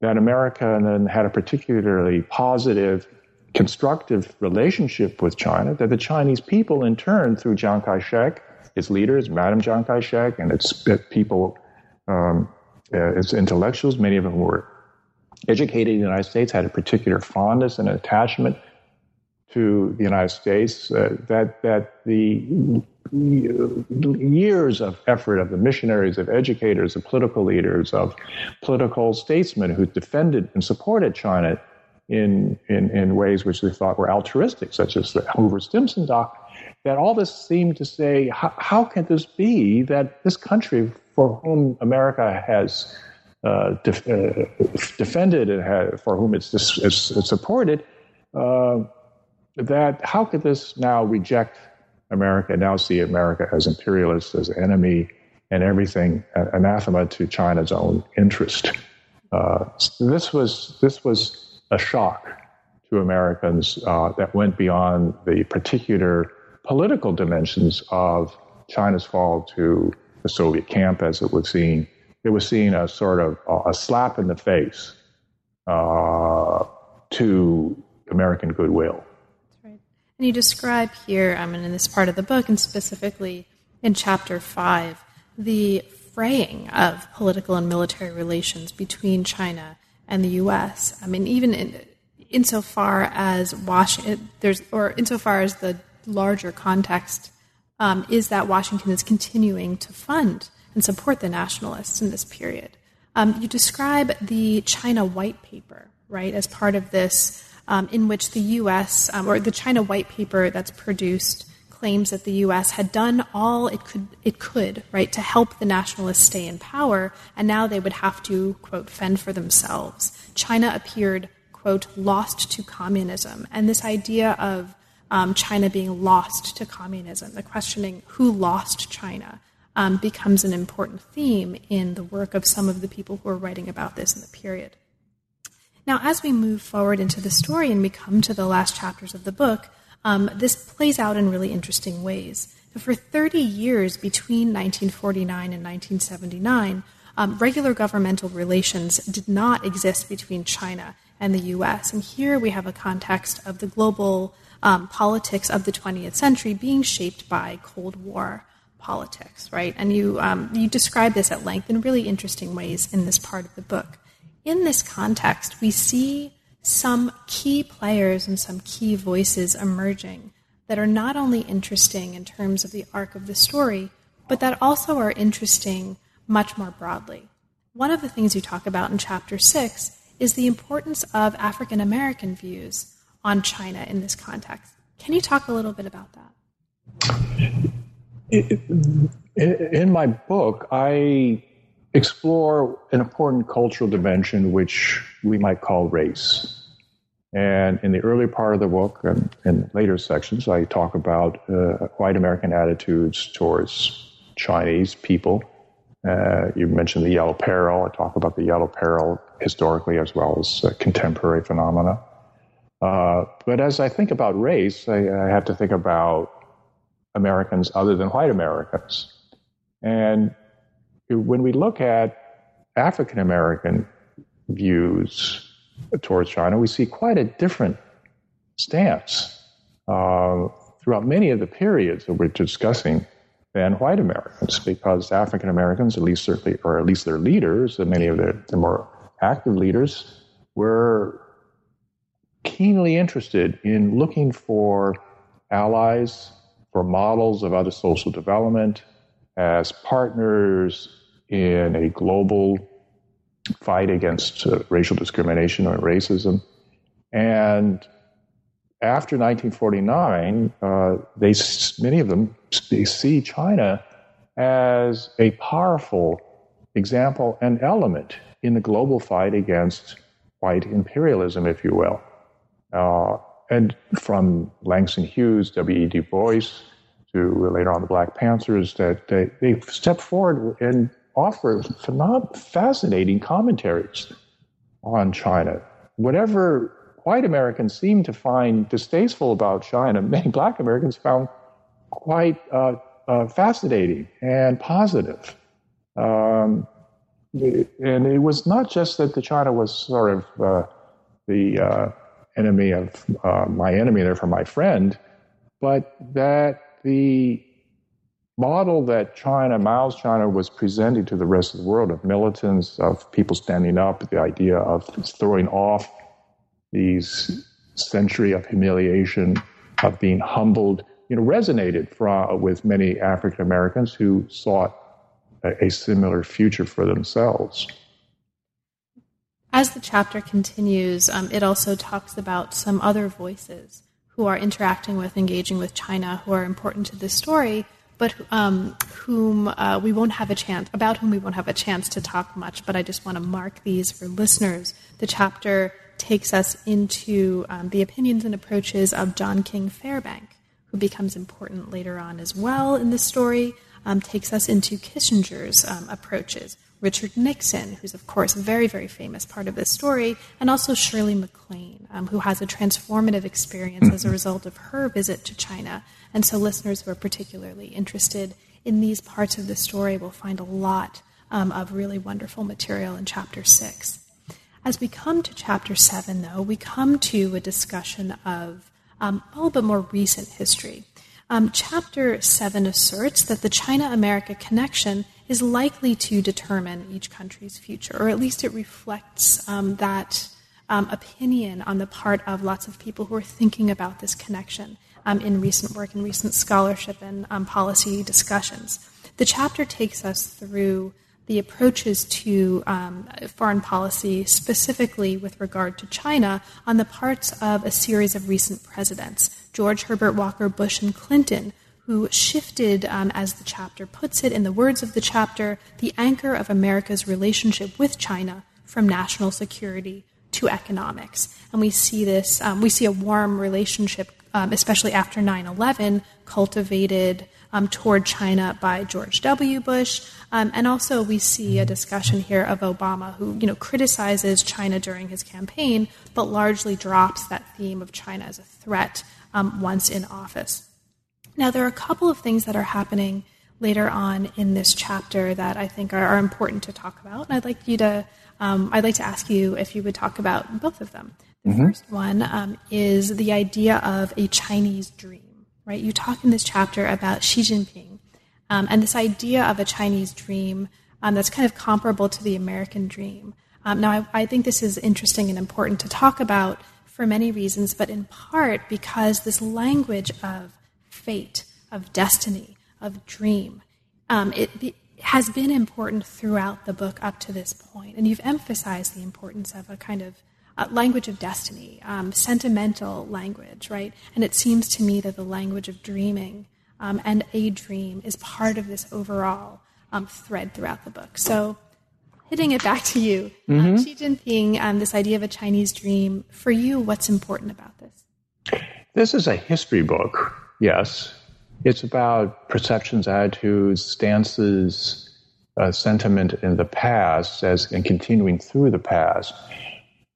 that America then had a particularly positive, constructive relationship with China, that the Chinese people, in turn, through Chiang Kai shek, its leaders, Madam Chiang Kai shek, and its people, um, uh, its intellectuals, many of them were educated in the United States, had a particular fondness and attachment to the United States, uh, that, that the years of effort of the missionaries, of educators, of political leaders, of political statesmen who defended and supported China in, in, in ways which they thought were altruistic, such as the Hoover Stimson Doc, that all this seemed to say, how, how can this be that this country for whom America has uh, def, uh, defended and for whom it's, it's supported, uh, that how could this now reject America, now see America as imperialist, as enemy, and everything anathema to China's own interest. Uh, this was this was a shock to Americans uh, that went beyond the particular political dimensions of China's fall to the Soviet camp, as it was seen. It was seen as sort of a slap in the face uh, to American goodwill. And you describe here, I mean, in this part of the book, and specifically in chapter five, the fraying of political and military relations between China and the U.S. I mean, even in, insofar as Washington, there's, or insofar as the larger context um, is that Washington is continuing to fund and support the nationalists in this period. Um, you describe the China White Paper, right, as part of this, um, in which the U.S. Um, or the China White Paper that's produced claims that the U.S. had done all it could, it could, right, to help the nationalists stay in power, and now they would have to quote fend for themselves. China appeared quote lost to communism, and this idea of um, China being lost to communism, the questioning who lost China, um, becomes an important theme in the work of some of the people who are writing about this in the period. Now, as we move forward into the story and we come to the last chapters of the book, um, this plays out in really interesting ways. For 30 years between 1949 and 1979, um, regular governmental relations did not exist between China and the US. And here we have a context of the global um, politics of the 20th century being shaped by Cold War politics, right? And you, um, you describe this at length in really interesting ways in this part of the book. In this context, we see some key players and some key voices emerging that are not only interesting in terms of the arc of the story, but that also are interesting much more broadly. One of the things you talk about in chapter six is the importance of African American views on China in this context. Can you talk a little bit about that? in my book, I explore an important cultural dimension which we might call race. And in the early part of the book and in later sections, I talk about uh, white American attitudes towards Chinese people. Uh, you mentioned the yellow peril. I talk about the yellow peril historically as well as uh, contemporary phenomena. Uh, but as I think about race, I, I have to think about Americans other than white Americans. And when we look at African American views towards China, we see quite a different stance uh, throughout many of the periods that we're discussing than white Americans, because African Americans, at least certainly, or at least their leaders, many of the, the more active leaders, were keenly interested in looking for allies for models of other social development as partners in a global fight against uh, racial discrimination or racism. And after 1949, uh, they many of them they see China as a powerful example and element in the global fight against white imperialism, if you will. Uh, and from Langston Hughes, W.E. Du Bois, to later on the Black Panthers, that they, they step forward and offer phenom- fascinating commentaries on China. Whatever white Americans seem to find distasteful about China, many black Americans found quite uh, uh, fascinating and positive. Um, and it was not just that the China was sort of uh, the uh, enemy of uh, my enemy, therefore my friend, but that the model that China, Mao's China, was presenting to the rest of the world of militants, of people standing up, the idea of throwing off these century of humiliation, of being humbled, you know, resonated with many African Americans who sought a, a similar future for themselves. As the chapter continues, um, it also talks about some other voices who are interacting with, engaging with China, who are important to this story, but um, whom uh, we won't have a chance about whom we won't have a chance to talk much. But I just want to mark these for listeners. The chapter takes us into um, the opinions and approaches of John King Fairbank, who becomes important later on as well in the story. Um, takes us into Kissinger's um, approaches, Richard Nixon, who's, of course, a very, very famous part of this story, and also Shirley MacLaine, um, who has a transformative experience as a result of her visit to China. And so, listeners who are particularly interested in these parts of the story will find a lot um, of really wonderful material in chapter six. As we come to chapter seven, though, we come to a discussion of um, a little bit more recent history. Um, chapter 7 asserts that the China America connection is likely to determine each country's future, or at least it reflects um, that um, opinion on the part of lots of people who are thinking about this connection um, in recent work and recent scholarship and um, policy discussions. The chapter takes us through the approaches to um, foreign policy, specifically with regard to China, on the parts of a series of recent presidents George Herbert Walker Bush and Clinton, who shifted, um, as the chapter puts it, in the words of the chapter, the anchor of America's relationship with China from national security to economics. And we see this, um, we see a warm relationship, um, especially after 9 11, cultivated um, toward China by George W. Bush. Um, and also, we see a discussion here of Obama, who you know criticizes China during his campaign, but largely drops that theme of China as a threat um, once in office. Now, there are a couple of things that are happening later on in this chapter that I think are, are important to talk about, and I'd like you to. Um, I'd like to ask you if you would talk about both of them. The mm-hmm. first one um, is the idea of a Chinese dream right? You talk in this chapter about Xi Jinping um, and this idea of a Chinese dream um, that's kind of comparable to the American dream. Um, now, I, I, think this is interesting and important to talk about for many reasons, but in part because this language of fate, of destiny, of dream, um, it, it has been important throughout the book up to this point, and you've emphasized the importance of a kind of uh, language of destiny, um, sentimental language, right? And it seems to me that the language of dreaming um, and a dream is part of this overall um, thread throughout the book. So, hitting it back to you, um, mm-hmm. Xi Jinping, um, this idea of a Chinese dream, for you, what's important about this? This is a history book, yes. It's about perceptions, attitudes, stances, uh, sentiment in the past as and continuing through the past.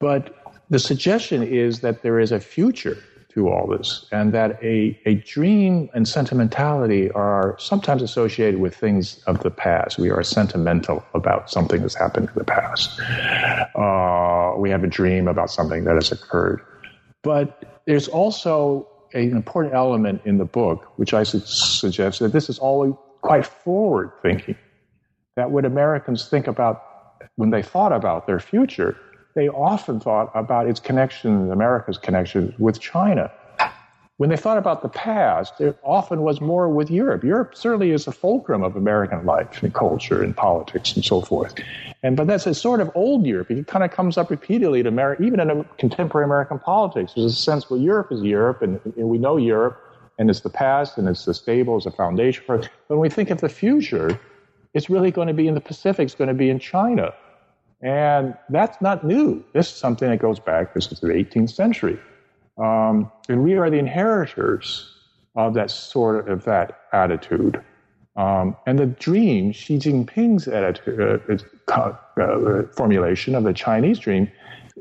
But the suggestion is that there is a future to all this, and that a, a dream and sentimentality are sometimes associated with things of the past. We are sentimental about something that's happened in the past. Uh, we have a dream about something that has occurred. But there's also an important element in the book, which I su- suggest that this is all quite forward thinking. That when Americans think about, when they thought about their future, they often thought about its connection, America's connection with China. When they thought about the past, it often was more with Europe. Europe certainly is the fulcrum of American life and culture and politics and so forth. And but that's a sort of old Europe. It kind of comes up repeatedly to America, even in contemporary American politics. There's a sense, well, Europe is Europe, and, and we know Europe, and it's the past, and it's the stable, it's a foundation for it. But when we think of the future, it's really going to be in the Pacific, it's going to be in China. And that's not new. This is something that goes back, this is the 18th century. Um, and we are the inheritors of that sort of that attitude. Um, and the dream, Xi Jinping's attitude, uh, uh, formulation of the Chinese dream,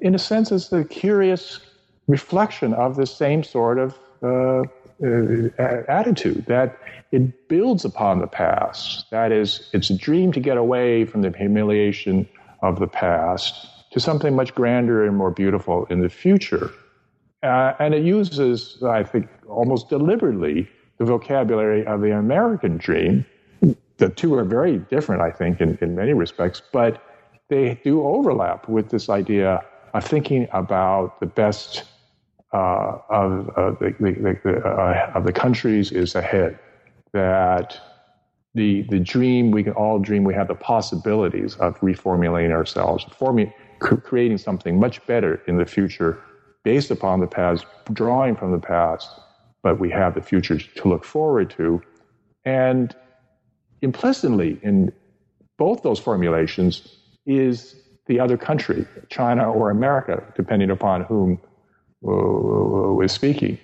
in a sense, is the curious reflection of the same sort of uh, uh attitude that it builds upon the past. That is, it's a dream to get away from the humiliation of the past to something much grander and more beautiful in the future. Uh, and it uses, I think, almost deliberately the vocabulary of the American dream. The two are very different, I think, in, in many respects, but they do overlap with this idea of thinking about the best uh, of, the, the, the uh, of the countries is ahead. That the, the dream, we can all dream we have the possibilities of reformulating ourselves, forming, creating something much better in the future based upon the past, drawing from the past, but we have the future to look forward to. And implicitly in both those formulations is the other country, China or America, depending upon whom uh, is speaking.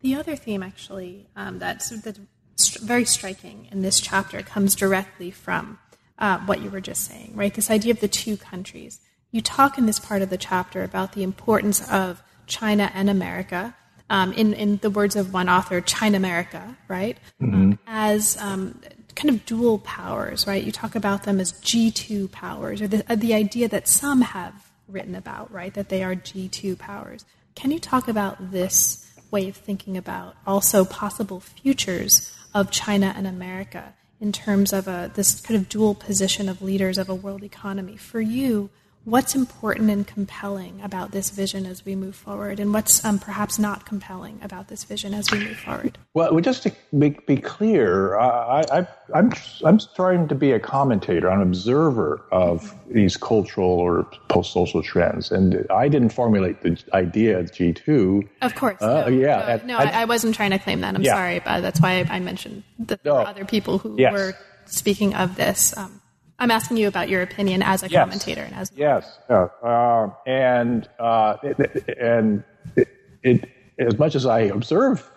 The other theme, actually, um, that's, that's very striking in this chapter comes directly from uh, what you were just saying, right? This idea of the two countries. You talk in this part of the chapter about the importance of China and America. Um, in, in the words of one author, China America, right? Mm-hmm. Um, as um, kind of dual powers, right? You talk about them as G2 powers, or the, uh, the idea that some have written about, right? That they are G2 powers. Can you talk about this way of thinking about also possible futures of China and America in terms of a, this kind of dual position of leaders of a world economy? For you, what's important and compelling about this vision as we move forward, and what's um, perhaps not compelling about this vision as we move forward? Well, just to be, be clear, I, am I'm, I'm trying to be a commentator, an observer of these cultural or post-social trends, and I didn't formulate the idea of G2. Of course, uh, no, yeah. No, at, no I, I, wasn't trying to claim that. I'm yeah. sorry, but that's why I mentioned the no. other people who yes. were speaking of this. Um, I'm asking you about your opinion as a yes. commentator and as yes, uh, and uh, it, and it, it, as much as I observe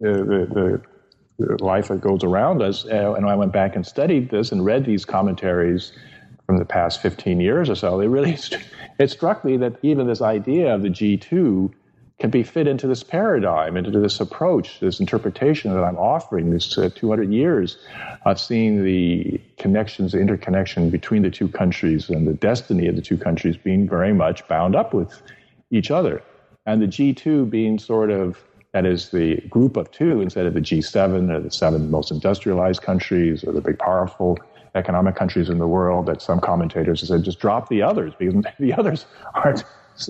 the, the, the, life that goes around us, uh, and I went back and studied this and read these commentaries from the past 15 years or so, it really it struck me that even this idea of the G2 can be fit into this paradigm, into this approach, this interpretation that I'm offering, this uh, 200 years of seeing the connections, the interconnection between the two countries and the destiny of the two countries being very much bound up with each other. And the G2 being sort of, that is the group of two instead of the G7 or the seven most industrialized countries or the big powerful economic countries in the world that some commentators have said just drop the others because the others aren't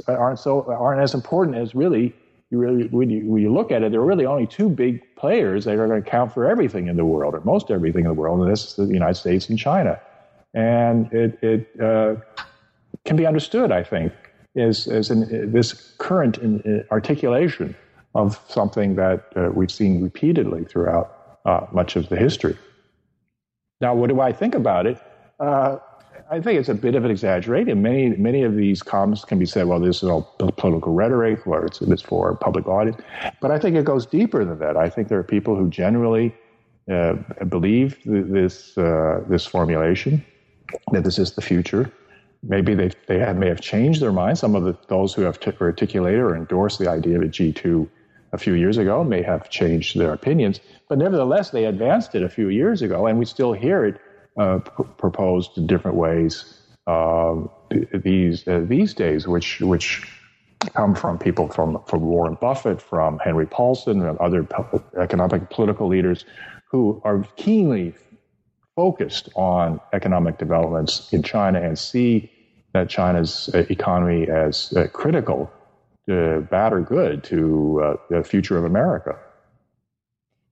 aren't so aren't as important as really you really when you, when you look at it, there are really only two big players that are going to count for everything in the world, or most everything in the world, and this is the United States and China. And it, it uh, can be understood, I think, as, as an, this current in, articulation of something that uh, we've seen repeatedly throughout uh, much of the history. Now, what do I think about it? Uh, I think it's a bit of an exaggeration. Many many of these comments can be said, well, this is all political rhetoric, or it's, for public audience. But I think it goes deeper than that. I think there are people who generally uh, believe this uh, this formulation that this is the future. Maybe they they have, may have changed their mind. Some of the, those who have t- articulated or endorsed the idea of a G two a few years ago may have changed their opinions, but nevertheless they advanced it a few years ago, and we still hear it uh, pr- proposed in different ways uh, these uh, these days, which which come from people from from Warren Buffett, from Henry Paulson, and other economic political leaders who are keenly focused on economic developments in China and see that China's uh, economy as uh, critical, uh, bad or good, to the future of America.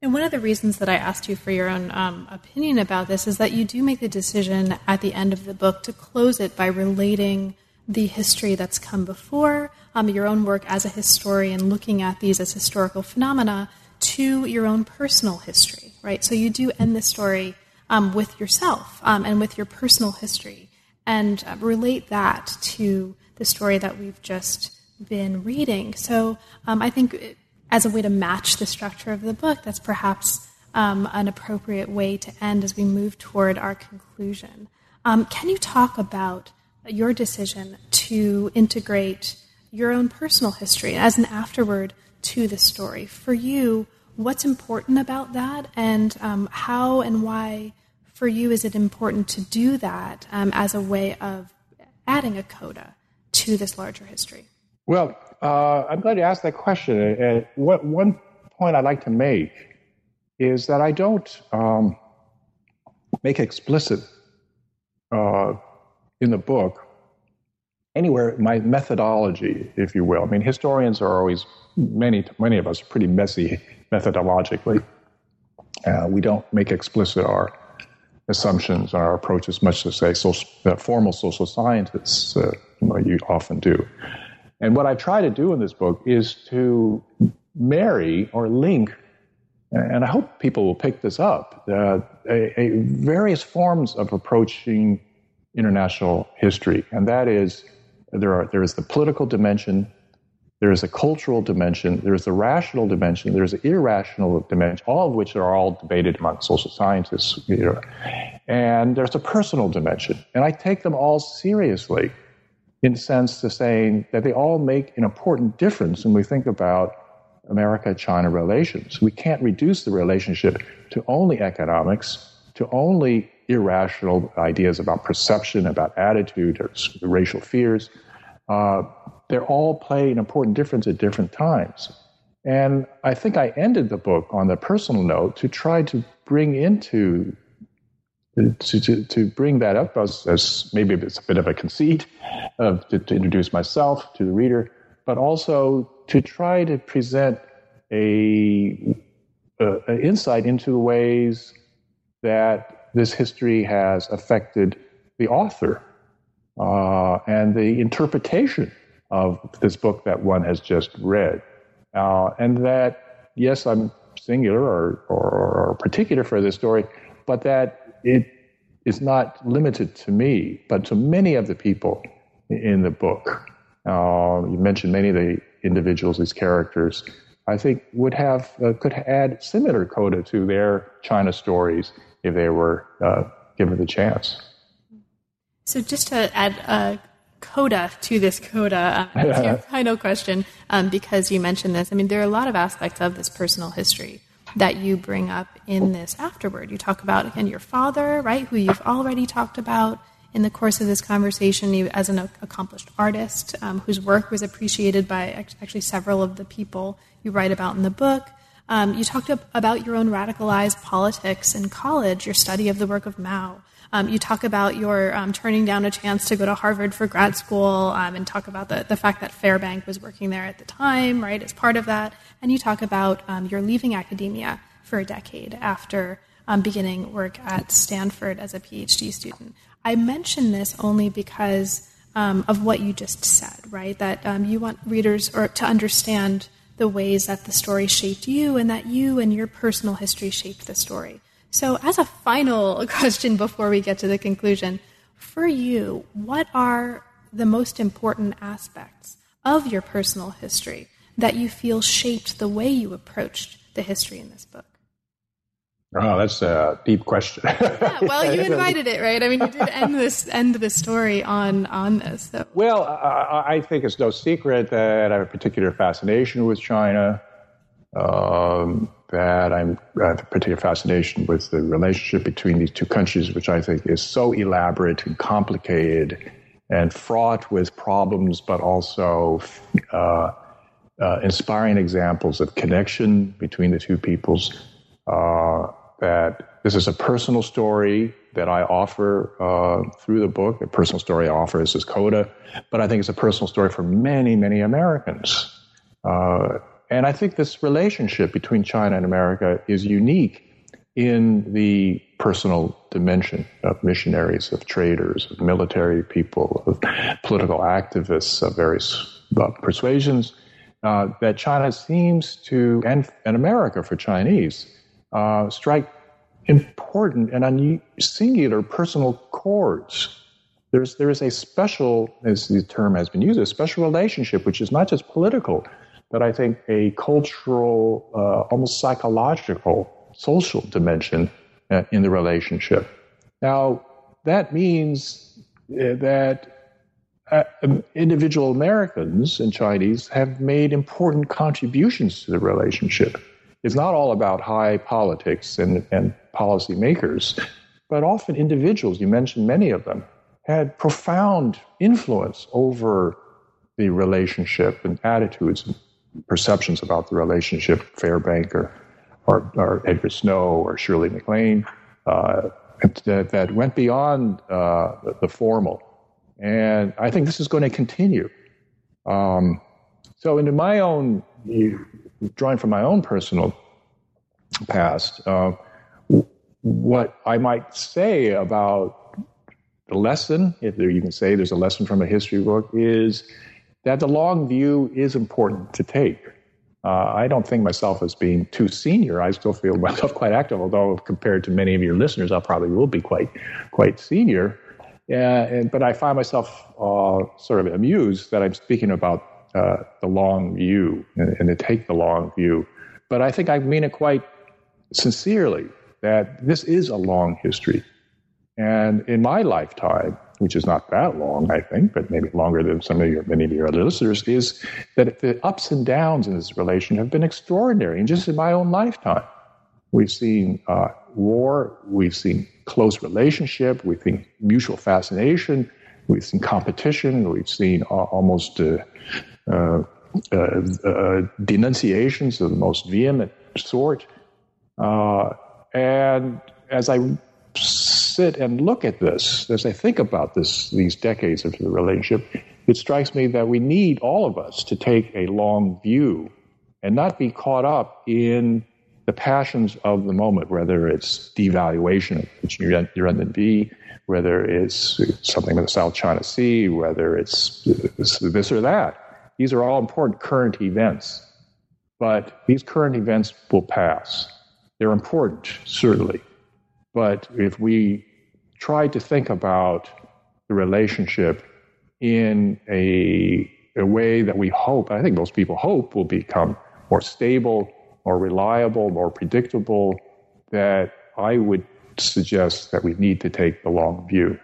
And one of the reasons that I asked you for your own um, opinion about this is that you do make the decision at the end of the book to close it by relating the history that's come before, um, your own work as a historian, looking at these as historical phenomena, to your own personal history, right? So you do end the story um, with yourself um, and with your personal history and uh, relate that to the story that we've just been reading. So um, I think as a way to match the structure of the book, that's perhaps um, an appropriate way to end as we move toward our conclusion. Um, can you talk about your decision to integrate your own personal history as an afterword to the story? For you, what's important about that, and um, how and why, for you, is it important to do that um, as a way of adding a coda to this larger history? Well, uh, I'm glad you asked that question. What, one point I'd like to make is that I don't um, make explicit uh, in the book anywhere my methodology, if you will. I mean, historians are always many many of us are pretty messy methodologically. Uh, we don't make explicit our assumptions and our approaches, much to say social, uh, formal social scientists uh, you, know, you often do. And what I try to do in this book is to marry or link, and I hope people will pick this up, uh, a, a various forms of approaching international history. And that is there, are, there is the political dimension, there is a cultural dimension, there is a rational dimension, there is an irrational dimension, all of which are all debated among social scientists. You know. And there's a personal dimension. And I take them all seriously in the sense to saying that they all make an important difference when we think about America China relations. We can't reduce the relationship to only economics to only irrational ideas about perception, about attitude, or racial fears. Uh, they're all play an important difference at different times. And I think I ended the book on the personal note to try to bring into to, to, to bring that up as, as maybe it's a bit of a conceit of, to, to introduce myself to the reader, but also to try to present a, a, a insight into the ways that this history has affected the author uh, and the interpretation of this book that one has just read. Uh, and that, yes, I'm singular or, or, or particular for this story, but that it is not limited to me, but to many of the people in the book. Uh, you mentioned many of the individuals, these characters, I think would have uh, could add similar coda to their China stories if they were uh, given the chance. So, just to add a coda to this coda, uh, to your final question, um, because you mentioned this, I mean, there are a lot of aspects of this personal history that you bring up in this afterword. You talk about, again, your father, right, who you've already talked about in the course of this conversation You, as an accomplished artist um, whose work was appreciated by actually several of the people you write about in the book. Um, you talked about your own radicalized politics in college, your study of the work of Mao. Um, you talk about your um, turning down a chance to go to Harvard for grad school um, and talk about the, the fact that Fairbank was working there at the time, right, as part of that. And you talk about um, your leaving academia for a decade after um, beginning work at Stanford as a PhD student. I mention this only because um, of what you just said, right? That you want readers or to understand the ways that the story shaped you and that you and your personal history shaped the story. So, as a final question before we get to the conclusion, for you, what are the most important aspects of your personal history that you feel shaped the way you approached the history in this book? Oh, that's a deep question. yeah, well, you invited it, right? I mean, you did end this end the story on on this. So. Well, I, I think it's no secret that I have a particular fascination with China. Um, that I'm, I have a particular fascination with the relationship between these two countries, which I think is so elaborate and complicated and fraught with problems, but also uh, uh, inspiring examples of connection between the two peoples. Uh, that this is a personal story that I offer uh, through the book, a personal story I offer. Is Coda, but I think it's a personal story for many, many Americans. And I think this relationship between China and America is unique in the personal dimension of missionaries, of traders, of military people, of political activists of various uh, persuasions. Uh, that China seems to, and, and America for Chinese, uh, strike important and un- singular personal chords. There's, there is a special, as the term has been used, a special relationship, which is not just political, but I think a cultural, uh, almost psychological, social dimension uh, in the relationship. Now, that means uh, that uh, um, individual Americans and Chinese have made important contributions to the relationship. It's not all about high politics and, and policymakers, but often individuals, you mentioned many of them, had profound influence over the relationship and attitudes perceptions about the relationship, Fairbank or, or, or Edgar Snow or Shirley MacLaine, uh, that, that, went beyond uh, the, formal. And I think this is going to continue. Um, so, into my own, drawing from my own personal past, uh, what I might say about the lesson, if you can say there's a lesson from a history book, is that the long view is important to take. Uh, I don't think myself as being too senior. I still feel myself quite active, although compared to many of your listeners, I probably will be quite quite senior. Yeah, and, but I find myself uh, sort of amused that I'm speaking about uh, the long view and, and to take the long view. But I think I mean it quite sincerely that this is a long history. And in my lifetime, which is not that long, I think, but maybe longer than some of your, many of your other listeners, is that the ups and downs in this relation have been extraordinary. And just in my own lifetime, we've seen uh, war, we've seen close relationship, we've seen mutual fascination, we've seen competition, we've seen almost uh, uh, uh, uh, denunciations of the most vehement sort. Uh, and as I sit and look at this, as I think about this, these decades of the relationship, it strikes me that we need all of us to take a long view and not be caught up in the passions of the moment, whether it's devaluation of the renminbi, whether it's something in the South China Sea, whether it's this or that. These are all important current events. But these current events will pass. They're important, certainly. But if we try to think about the relationship in a, a way that we hope, I think most people hope, will become more stable, more reliable, more predictable, that I would suggest that we need to take the long view.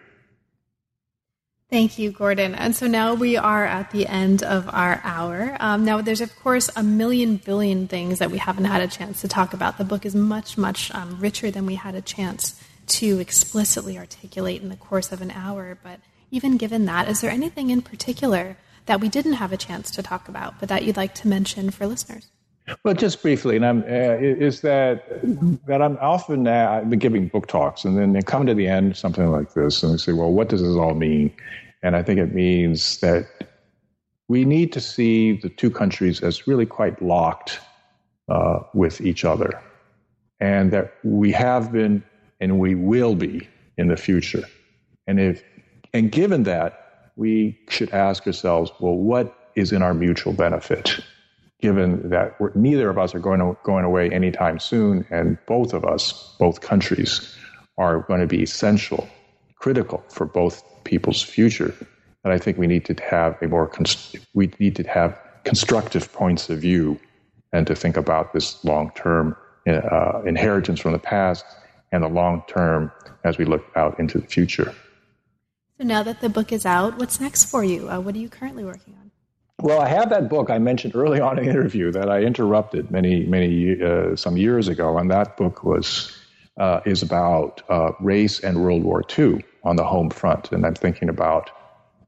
Thank you, Gordon. And so now we are at the end of our hour. Um, now, there's, of course, a million billion things that we haven't had a chance to talk about. The book is much, much um, richer than we had a chance to explicitly articulate in the course of an hour. But even given that, is there anything in particular that we didn't have a chance to talk about, but that you'd like to mention for listeners? Well, just briefly, and I'm, uh, is that that I'm often uh, I've been giving book talks, and then they come to the end, something like this, and they say, "Well, what does this all mean?" And I think it means that we need to see the two countries as really quite locked uh, with each other, and that we have been and we will be in the future. And if and given that, we should ask ourselves, well, what is in our mutual benefit? Given that neither of us are going, to, going away anytime soon, and both of us, both countries, are going to be essential, critical for both people's future. And I think we need to have a more we need to have constructive points of view, and to think about this long term uh, inheritance from the past and the long term as we look out into the future. So now that the book is out, what's next for you? Uh, what are you currently working on? Well, I have that book I mentioned early on in the interview that I interrupted many, many uh, some years ago, and that book was uh, is about uh, race and World War II on the home front, and I'm thinking about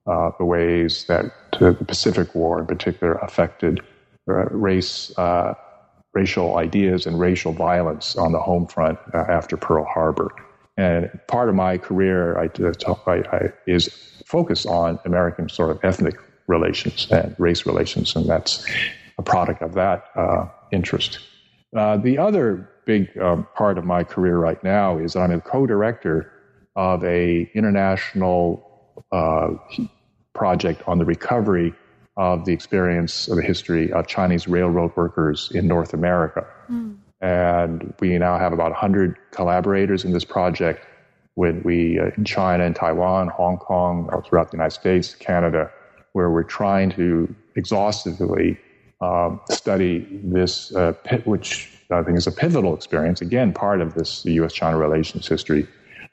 uh, the ways that the Pacific War, in particular, affected uh, race, uh, racial ideas, and racial violence on the home front after Pearl Harbor. And part of my career I, I, I, is focused on American sort of ethnic relations and race relations, and that's a product of that uh, interest. Uh, the other big um, part of my career right now is I'm a co-director of a international uh, project on the recovery of the experience of the history of Chinese railroad workers in North America. Mm. And we now have about 100 collaborators in this project when we uh, in China and Taiwan, Hong Kong, throughout the United States, Canada, where we're trying to exhaustively um, study this, uh, which I think is a pivotal experience. Again, part of this U.S.-China relations history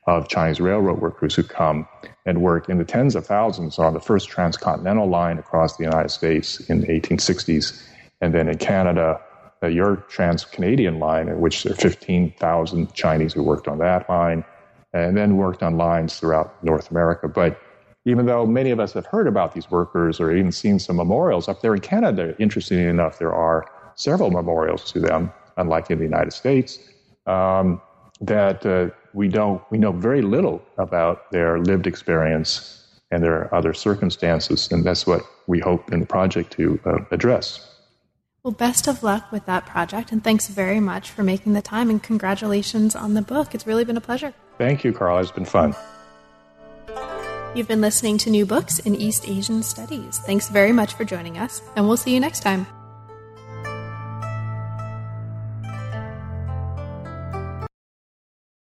of Chinese railroad workers who come and work in the tens of thousands on the first transcontinental line across the United States in the 1860s, and then in Canada, uh, your trans-Canadian line, in which there are 15,000 Chinese who worked on that line, and then worked on lines throughout North America. But even though many of us have heard about these workers or even seen some memorials up there in Canada, interestingly enough, there are several memorials to them, unlike in the United States, um, that uh, we don't we know very little about their lived experience and their other circumstances, and that's what we hope in the project to uh, address. Well, best of luck with that project, and thanks very much for making the time, and congratulations on the book. It's really been a pleasure. Thank you, Carl. It's been fun. You've been listening to New Books in East Asian Studies. Thanks very much for joining us, and we'll see you next time.